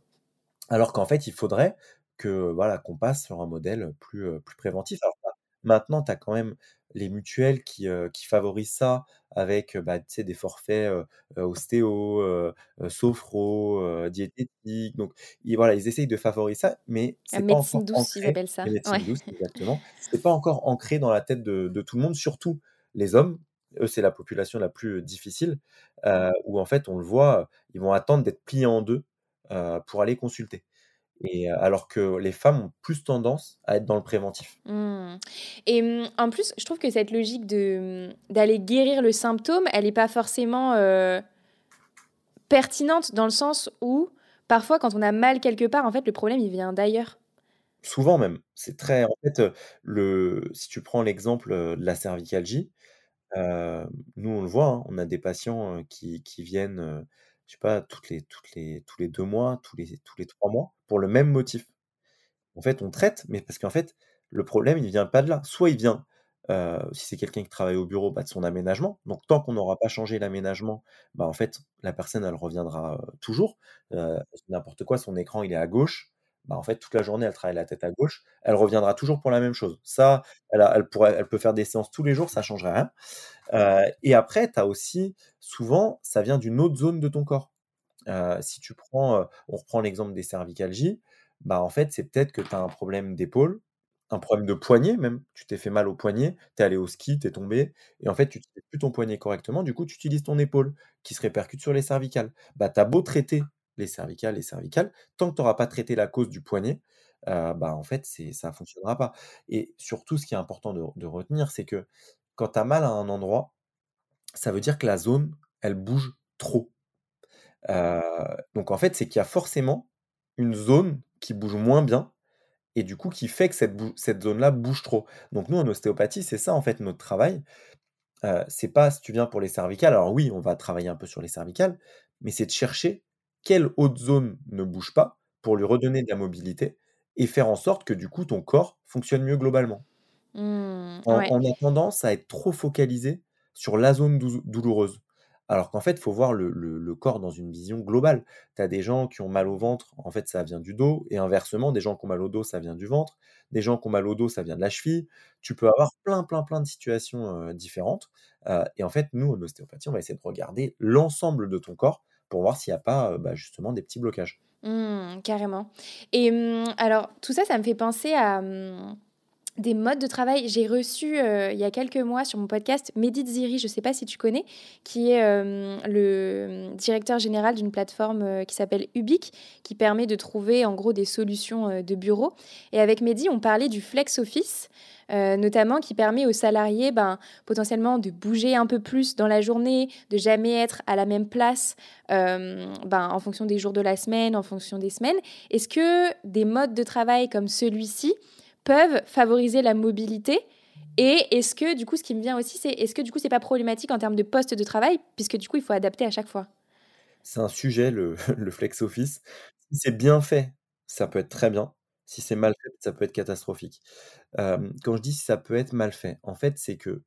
alors qu'en fait, il faudrait que voilà, qu'on passe sur un modèle plus, heu, plus préventif. Alors, maintenant, tu as quand même les mutuelles qui, qui favorisent ça avec, bah, des forfaits, ostéo, sophro, diététique. Donc ils voilà, ils essayent de favoriser ça, mais c'est pas médecine encore douce, ils ancré appellent ça. Ouais. médecines douces, exactement. C'est pas encore ancré dans la tête de de tout le monde, surtout les hommes. Eux, c'est la population la plus, difficile, heu, où en fait, on le voit, ils vont attendre d'être pliés en 2, heu, pour aller consulter. Et heu, alors que les femmes ont plus tendance à être dans le préventif. Mmh. Et mmh, en plus, je trouve que cette logique de mmh, d'aller guérir le symptôme, elle n'est pas forcément euh, pertinente dans le sens où parfois quand on a mal quelque part, en fait, le problème il vient d'ailleurs. Souvent même, c'est très en fait, heu, le si tu prends l'exemple, de la cervicalgie, nous on le voit, hein, on a des patients, qui qui viennent, je sais pas, toutes les toutes les tous les 2 mois, tous les tous les 3 mois, pour le même motif. En fait, on traite, mais parce qu'en fait, le problème, il vient pas de là. Soit il vient, heu, si c'est quelqu'un qui travaille au bureau, bah, de son aménagement. Donc tant qu'on n'aura pas changé l'aménagement, bah, en fait, la personne, elle reviendra, heu, toujours. Heu, n'importe quoi, son écran, il est à gauche, bah, en fait, toute la journée, elle travaille la tête à gauche, elle reviendra toujours pour la même chose. Ça, elle a elle pourrait elle peut faire des séances tous les jours, ça changerait rien. Et après, tu as aussi souvent, ça vient d'une autre zone de ton corps. Si tu prends, on reprend l'exemple des cervicalgies, bah, en fait, c'est peut-être que tu as un problème d'épaule, un problème de poignet même. Tu t'es fait mal au poignet, tu es allé au ski, tu es tombé et en fait, tu utilises plus ton poignet correctement, du coup, tu utilises ton épaule qui se répercute sur les cervicales. Bah, tu as beau traiter les cervicales, les cervicales, tant que tu auras pas traité la cause du poignet, bah, en fait, ça fonctionnera pas et surtout, ce qui est important de retenir, c'est que quand tu as mal à un endroit, ça veut dire que la zone, elle bouge trop. Donc en fait, c'est qu'il y a forcément une zone qui bouge moins bien et du coup qui fait que cette zone-là bouge trop. Donc nous, en ostéopathie, c'est ça en fait notre travail. C'est pas si tu viens pour les cervicales, alors oui, on va travailler un peu sur les cervicales, mais c'est de chercher quelle autre zone ne bouge pas pour lui redonner de la mobilité et faire en sorte que du coup ton corps fonctionne mieux globalement? Mmh, On ouais. on a tendance à être trop focalisé sur la zone douloureuse. Alors qu'en fait, il faut voir le le le corps dans une vision globale. Tu as des gens qui ont mal au ventre, en fait, ça vient du dos et inversement, des gens qui ont mal au dos, ça vient du ventre. Des gens qui ont mal au dos, ça vient de la cheville. Tu peux avoir plein, plein, plein de situations, différentes, et en fait, nous, en ostéopathie, on va essayer de regarder l'ensemble de ton corps pour voir s'il y a pas, heu, bah, justement des petits blocages. Mmh, carrément et mmh, alors tout ça, ça me fait penser à, mmh, des modes de travail. J'ai reçu, heu, il y a quelques mois sur mon podcast Mehdi Tziri, je ne sais pas si tu connais, qui est, hem, le, directeur général d'une plateforme, heu, qui s'appelle Ubique, qui permet de trouver en gros des solutions, de bureau et avec Mehdi, on parlait du flex office, notamment qui permet aux salariés, ben, potentiellement de bouger un peu plus dans la journée, de jamais être à la même place, ben, en fonction des jours de la semaine, en fonction des semaines. Est-ce que des modes de travail comme celui-ci peuvent favoriser la mobilité et est-ce que du coup, ce qui me vient aussi, c'est est-ce que du coup, c'est pas problématique en termes de poste de travail puisque du coup, il faut adapter à chaque fois? C'est un sujet le le flex office. Si c'est bien fait, ça peut être très bien. Si c'est mal fait, ça peut être catastrophique. Quand je dis ça peut être mal fait, en fait, c'est que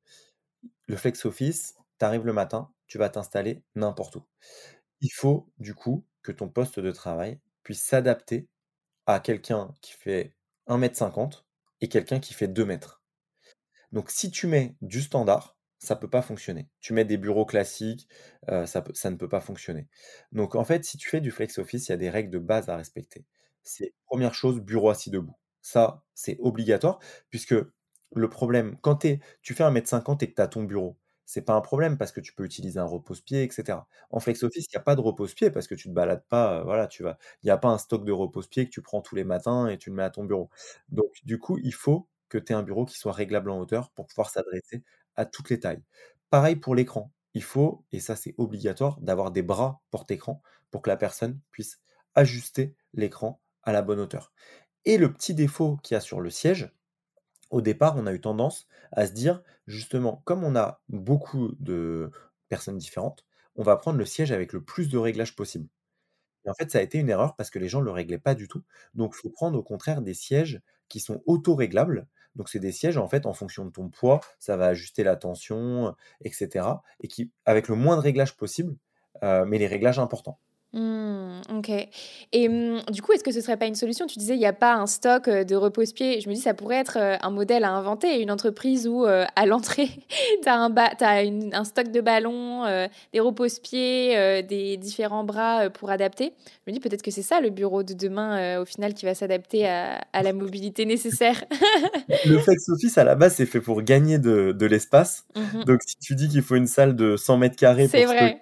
le flex office, tu arrives le matin, tu vas t'installer n'importe où. Il faut du coup que ton poste de travail puisse s'adapter à quelqu'un qui fait 1 m 50 et quelqu'un qui fait 2 mètres. Donc si tu mets du standard, ça peut pas fonctionner. Tu mets des bureaux classiques, heu, ça ça ne peut pas fonctionner. Donc en fait, si tu fais du flex office, il y a des règles de base à respecter. C'est première chose, bureau assis debout. Ça, c'est obligatoire puisque le problème quand tu es tu fais 1 m 50 et que tu as ton bureau, c'est pas un problème parce que tu peux utiliser un repose-pied et cetera. En flex office, il y a pas de repose-pied parce que tu te balades pas, voilà, tu vas il y a pas un stock de repose-pied que tu prends tous les matins et tu le mets à ton bureau. Donc du coup, il faut que tu aies un bureau qui soit réglable en hauteur pour pouvoir s'adresser à toutes les tailles. Pareil pour l'écran. Il faut, et ça c'est obligatoire, d'avoir des bras porte-écran pour que la personne puisse ajuster l'écran à la bonne hauteur. Et le petit défaut qu'il y a sur le siège, au départ, on a eu tendance à se dire, justement, comme on a beaucoup de personnes différentes, on va prendre le siège avec le plus de réglages possible. Et en fait, ça a été une erreur parce que les gens ne le réglaient pas du tout. Donc, il faut prendre au contraire des sièges qui sont auto-réglables. Donc, c'est des sièges, en fait, en fonction de ton poids, ça va ajuster la tension, heu, et qui avec le moins de réglages possible, heu, mais les réglages importants. Mmh, OK et mmh, du coup, est-ce que ce serait pas une solution? Tu disais, il y a pas un stock, heu, de repose-pieds. Je me dis, ça pourrait être, heu, un modèle à inventer, une entreprise où, heu, à l'entrée, tu as un ba tu as une un stock de ballons, des repose-pieds, des différents bras, pour adapter. Je me dis peut-être que c'est ça le bureau de demain, au final qui va s'adapter à à la mobilité nécessaire. Le flex office, à la base, c'est fait pour gagner de de l'espace. Mmh mh. Donc si tu dis qu'il faut une salle de 100 mètres carrés pour stocker,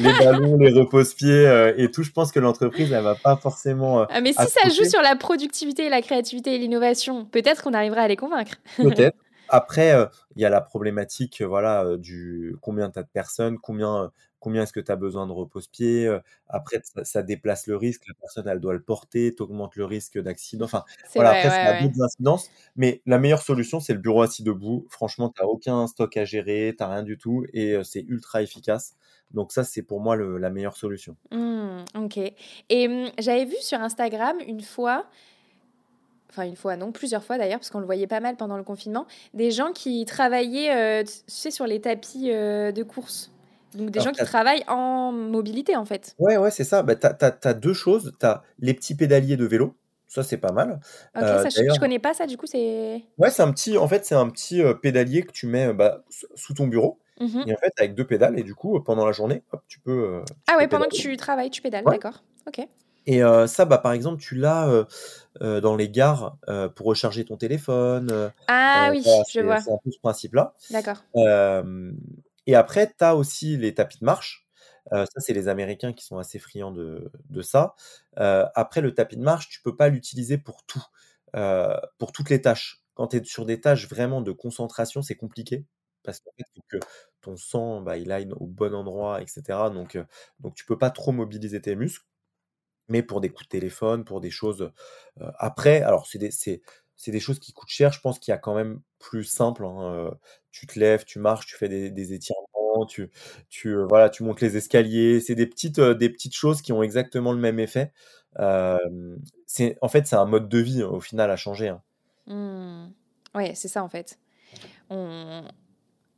les ballons, les repose-pieds, heu et tout, je pense que l'entreprise, elle va pas forcément, heu, Ah mais si ça joue sur la productivité, la créativité et l'innovation, peut-être qu'on arrivera à les convaincre. Peut-être. Après, heu, il y a la problématique, voilà, du combien tu as de personnes, combien, combien est-ce que tu as besoin de repose-pieds, heu, après ça ça déplace le risque, la personne, elle doit le porter, tu augmentes le risque d'accident. Enfin, voilà, vrai, après ça ouais, a ouais. d'autres incidences, mais la meilleure solution, c'est le bureau assis debout. Franchement, tu as aucun stock à gérer, tu as rien du tout et c'est ultra efficace. Donc ça, c'est pour moi le la meilleure solution. Mmh, OK et mmh, j'avais vu sur Instagram une fois, enfin une fois non, plusieurs fois d'ailleurs, parce qu'on le voyait pas mal pendant le confinement, des gens qui travaillaient, heu, tu sais sur les tapis, heu, de course. Donc des Alors gens qui travaillent en mobilité en fait. Ouais, ouais, c'est ça. Bah, tu as 2 choses. Tu as les petits pédaliers de vélo, ça, c'est pas mal. OK, ça je connais pas ça du coup c'est ouais, c'est un petit en fait, c'est un petit, pédalier que tu mets, bah, sous ton bureau mmh mh. et en fait, avec 2 pédales et du coup, pendant la journée, hop, tu peux, tu Ah peux ouais, pendant que tu travailles, tu pédales, Ouais d'accord. OK. et heu, ça, bah, par exemple, tu l'as, heu, dans les gares, pour recharger ton téléphone, Ah oui, voilà, je vois. c'est un peu ce principe-là. D'accord. Et après, tu as aussi les tapis de marche. Ça, c'est les Américains qui sont assez friands de de ça. Après le tapis de marche, tu peux pas l'utiliser pour tout, pour toutes les tâches. Quand tu es sur des tâches vraiment de concentration, c'est compliqué parce fait, que ton sang, bah, il aille au bon endroit et cetera donc heu, donc tu peux pas trop mobiliser tes muscles. Mais pour des coups de téléphone, pour des choses, après alors c'est des c'est c'est des choses qui coûtent cher. Je pense qu'il y a quand même plus simple, hein, tu te lèves, tu marches, tu fais des des étirements, tu tu, voilà, tu montes les escaliers. C'est des petites, des petites choses qui ont exactement le même effet. C'est en fait, c'est un mode de vie, au final, à changer, hein. Mmh. Ouais, c'est ça, en fait. On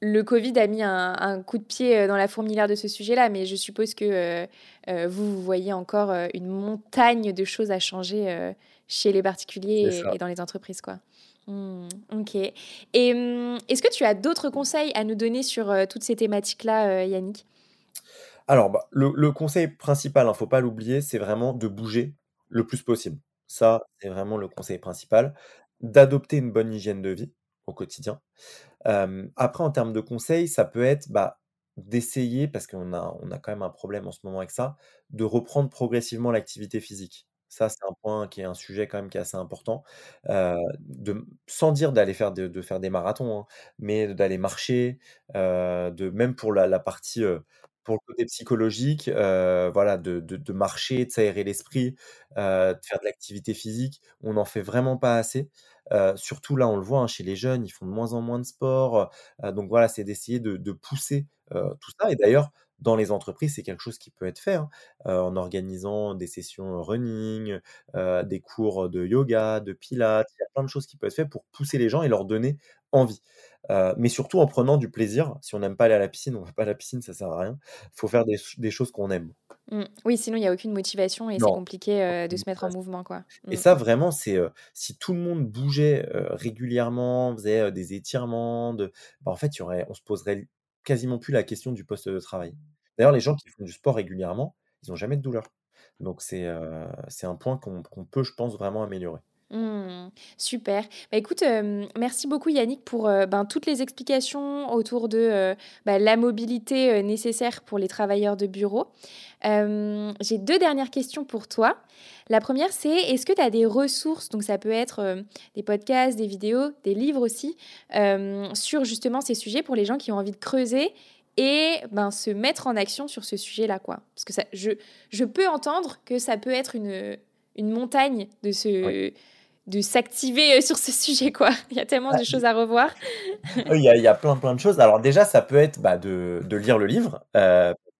le covid a mis un un coup de pied, heu, dans la fourmilière de ce sujet-là, mais je suppose que, heu heu, vous, vous voyez encore, une montagne de choses à changer, chez les particuliers et dans les entreprises, quoi. Mmh, OK et mmh, est-ce que tu as d'autres conseils à nous donner sur, toutes ces thématiques-là, Yannick? Alors, bah, le le conseil principal, hein, faut pas l'oublier, c'est vraiment de bouger le plus possible. Ça, c'est vraiment le conseil principal. D'adopter une bonne hygiène de vie au quotidien. Après en termes de conseils, ça peut être, bah, d'essayer, parce qu'on a quand même un problème en ce moment avec ça, de reprendre progressivement l'activité physique. Ça, c'est un point qui est un sujet quand même qui est assez important, sans dire d'aller faire de faire des marathons, hein, mais d'aller marcher, de même pour la partie, pour le côté psychologique, voilà, de marcher, de s'aérer l'esprit, de faire de l'activité physique. On n'en fait vraiment pas assez, surtout là, on le voit, hein, chez les jeunes, ils font de moins en moins de sport, donc voilà, c'est d'essayer de pousser, tout ça et d'ailleurs, dans les entreprises, c'est quelque chose qui peut être fait, hein, en organisant des sessions running, des cours de yoga, de pilates. Il y a plein de choses qui peuvent être faites pour pousser les gens et leur donner envie, mais surtout en prenant du plaisir. Si on n'aime pas aller à la piscine, on va pas à la piscine, ça sert à rien. Il faut faire des choses qu'on aime. Mmh. Oui, sinon il y a aucune motivation et c'est compliqué, heu, de se mettre en mouvement, quoi. et Mmh. ça vraiment, c'est, heu, si tout le monde bougeait, heu, régulièrement, faisait, des étirements, de bah, en fait, il y aurait on se poserait quasiment plus la question du poste de travail. D'ailleurs, les gens qui font du sport régulièrement, ils ont jamais de douleur. Donc c'est, un point qu'on qu'on peut, je pense, vraiment améliorer. Mmh. Super. Bah, écoute, hem, merci beaucoup Yannick pour, heu, ben, toutes les explications autour de, heu, bah, la mobilité, nécessaire pour les travailleurs de bureau. J'ai 2 dernières questions pour toi. La première, c'est est-ce que tu as des ressources, donc ça peut être, des podcasts, des vidéos, des livres aussi, sur justement ces sujets pour les gens qui ont envie de creuser et ben, se mettre en action sur ce sujet-là, quoi? Parce que ça je je peux entendre que ça peut être une, une montagne de Oui. De s'activer, heu, sur ce sujet, quoi. Il y a tellement Ah, de i choses à revoir. Il y a il y a plein, plein de choses. Alors déjà, ça peut être, bah, de de lire le livre,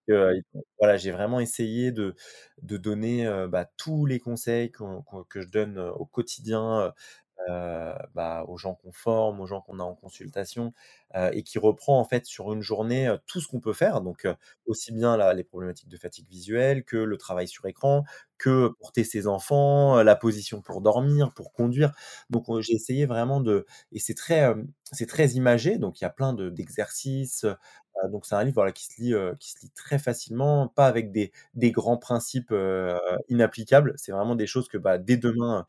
il faut voilà, j'ai vraiment essayé de de donner, bah, tous les conseils qu'on que je donne, au quotidien, heu, bah, aux gens qu'on forme, aux gens qu'on a en consultation, heu et qui reprend en fait sur une journée, heu, tout ce qu'on peut faire. Donc, aussi bien les problématiques de fatigue visuelle que le travail sur écran, que porter ses enfants, la position pour dormir, pour conduire. Donc, j'ai essayé vraiment de et c'est très, c'est très imagé, donc il y a plein de d'exercices, donc c'est un livre, voilà, qui se lit, qui se lit très facilement, pas avec des des grands principes, inapplicables. C'est vraiment des choses que, bah, dès demain,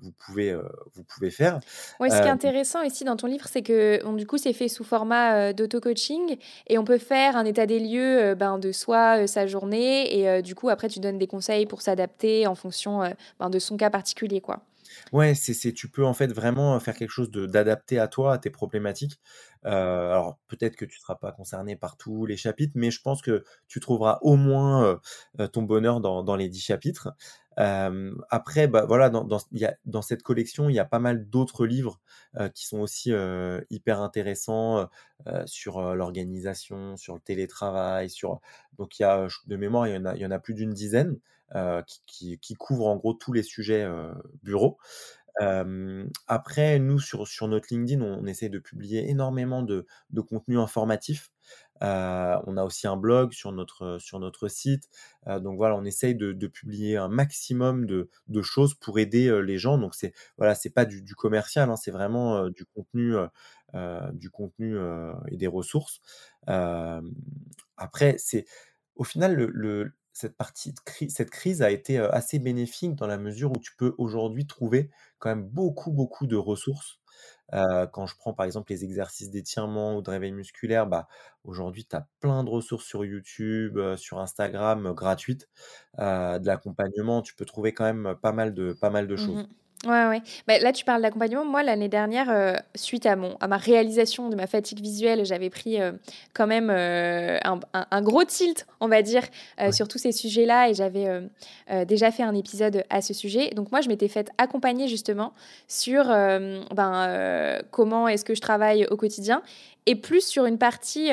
vous pouvez, vous pouvez faire. Ouais, ce qui est intéressant aussi dans ton livre, c'est que, du coup, c'est fait sous format, d'auto-coaching et on peut faire un état des lieux, ben, de soi, sa journée et du coup, après, tu donnes des conseils pour s'adapter en fonction, ben, de son cas particulier, quoi. Ouais, c'est c'est tu peux en fait vraiment, faire quelque chose de d'adapté à toi, à tes problématiques. Heu, alors peut-être que tu seras pas concerné par tous les chapitres, mais je pense que tu trouveras au moins, heu heu, ton bonheur dans dans les 10 chapitres. Après, bah, voilà, dans dans y a dans cette collection, il y a pas mal d'autres livres, qui sont aussi, hyper intéressants, sur, l'organisation, sur le télétravail, sur donc il y a, de mémoire, il y en a il y en a plus d'une dizaine, qui qui couvrent en gros tous les sujets, heu, bureau. Hem, après nous sur sur notre LinkedIn, on essaie de publier énormément de de contenu informatif. Heu, on a aussi un blog sur notre, sur notre site. Donc voilà, on essaye de publier un maximum de de choses pour aider, les gens. Donc c'est voilà, c'est pas du commercial, hein, c'est vraiment, du contenu, du contenu, et des ressources. Après c'est au final le cette partie de cri cette crise a été, assez bénéfique dans la mesure où tu peux aujourd'hui trouver quand même beaucoup, beaucoup de ressources. Quand je prends par exemple les exercices d'étirement ou de réveil musculaire, bah, aujourd'hui tu as plein de ressources sur YouTube, sur Instagram, gratuites, de l'accompagnement. Tu peux trouver quand même pas mal de pas mal de Mmh choses. Ouais, ouais. Bah, là, tu parles d'accompagnement. Moi, l'année dernière, euh, suite à, mon, à ma réalisation de ma fatigue visuelle, j'avais pris euh, quand même euh, un, un, gros tilt, on va dire, sur tous ces sujets-là. Et j'avais déjà fait un épisode à ce sujet. Donc, moi, je m'étais faite accompagner justement sur ben, comment est-ce que je travaille au quotidien et plus sur une partie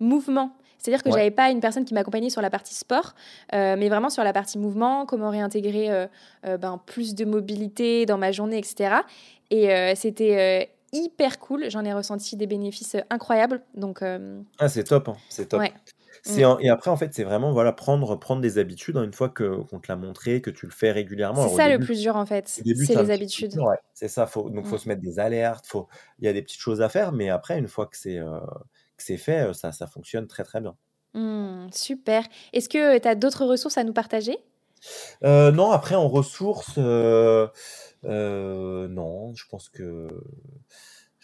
mouvement. C'est-à-dire que je j'avais pas une personne qui m'accompagnait sur la partie sport, euh, mais vraiment sur la partie mouvement, comment réintégrer euh, euh, ben, plus de mobilité dans ma journée, etc. Et c'était hyper cool. J'en ai ressenti des bénéfices incroyables. Donc, ah, c'est top, hein. c'est top. Mm. Et après, en fait, c'est vraiment voilà, prendre, prendre des habitudes hein, une fois qu'on te l'a montré, que tu le fais régulièrement. C'est ça le plus dur, en fait. C'est les habitudes. c'est ça. Faut, donc, il faut mm. se mettre des alertes. Il y a des petites choses à faire, mais après, une fois que c'est c'est fait, ça, ça fonctionne très très bien. Mmh, super. Est-ce que tu as d'autres ressources à nous partager? Non, après en ressources, non, je pense que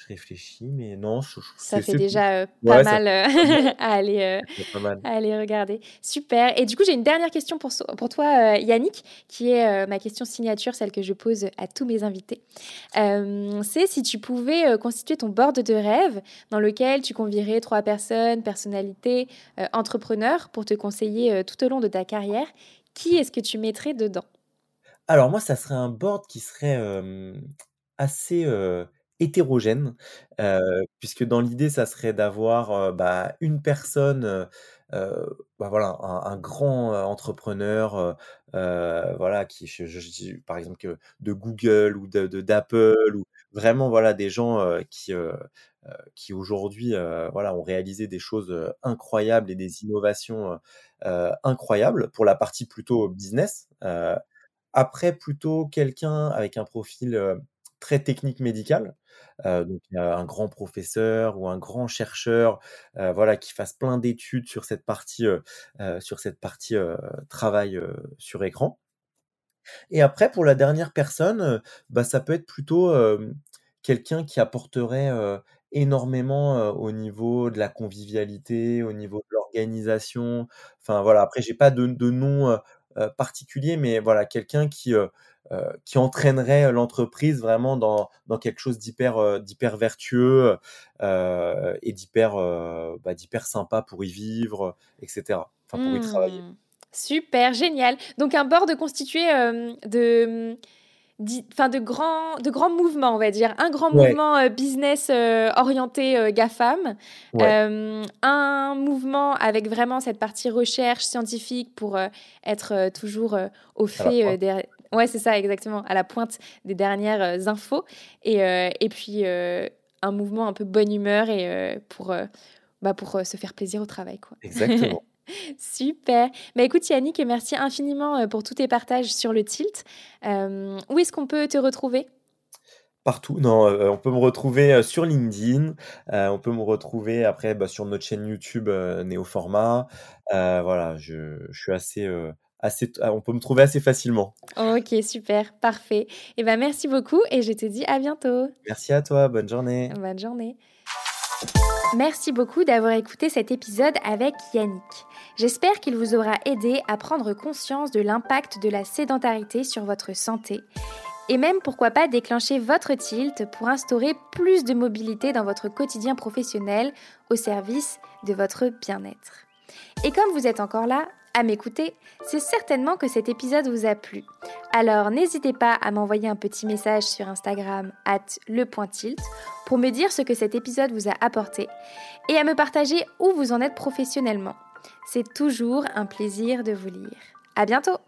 je réfléchis, mais non. ça fait déjà euh, pas, mal, euh, à, aller, euh, aller regarder. Super. Et du coup, j'ai une dernière question pour, pour toi, Yannick, qui est ma question signature, celle que je pose à tous mes invités. C'est si tu pouvais constituer ton board de rêve dans lequel tu convierais trois personnes, personnalités, entrepreneurs, pour te conseiller tout au long de ta carrière, qui est-ce que tu mettrais dedans? Alors moi, ça serait un board qui serait assez hétérogène, puisque dans l'idée, ça serait d'avoir, bah, une personne, bah, voilà, un grand, entrepreneur, voilà, qui je par exemple de Google ou de d'Apple ou vraiment, voilà, des gens, qui, qui aujourd'hui, voilà, ont réalisé des choses, incroyables et des innovations, incroyables pour la partie plutôt business. après plutôt quelqu'un avec un profil, très technique médical, donc un grand professeur ou un grand chercheur, voilà, qui fasse plein d'études sur cette partie, sur cette partie travail sur écran. Et après, pour la dernière personne, bah, ça peut être plutôt quelqu'un qui apporterait énormément au niveau de la convivialité, au niveau de l'organisation. Enfin voilà, après j'ai pas de, de nom particulier, mais voilà, quelqu'un qui euh, qui entraînerait l'entreprise vraiment dans, dans quelque chose d'hyper euh, d'hyper vertueux euh, et d'hyper bah, d'hyper sympa pour y vivre, etc. Enfin pour y travailler. Mmh. Super, génial. Donc un board constitué de enfin de grands de grands mouvements on va dire un grand mouvement business orienté GAFAM un mouvement avec vraiment cette partie recherche scientifique pour être toujours au fait des, Ouais, c'est ça, exactement, à la pointe des dernières euh, infos. Et, euh, et puis, euh, un mouvement un peu bonne humeur et pour, bah, pour se faire plaisir au travail. Quoi. Exactement. Super. Bah, écoute Yannick, merci infiniment pour tous tes partages sur le tilt. où est-ce qu'on peut te retrouver? Partout, non, on peut me retrouver sur LinkedIn, on peut me retrouver après bah, sur notre chaîne YouTube Néoformat. voilà, je, je suis assez ah, on peut me trouver assez facilement. Ok, super, parfait. Et eh ben merci beaucoup et je te dis à bientôt. Merci à toi, bonne journée. Bonne journée. Merci beaucoup d'avoir écouté cet épisode avec Yannick. J'espère qu'il vous aura aidé à prendre conscience de l'impact de la sédentarité sur votre santé et même pourquoi pas déclencher votre tilt pour instaurer plus de mobilité dans votre quotidien professionnel au service de votre bien-être. Et comme vous êtes encore là, à m'écouter, c'est certainement que cet épisode vous a plu. Alors n'hésitez pas à m'envoyer un petit message sur Instagram at lepointilt pour me dire ce que cet épisode vous a apporté et à me partager où vous en êtes professionnellement. C'est toujours un plaisir de vous lire. À bientôt!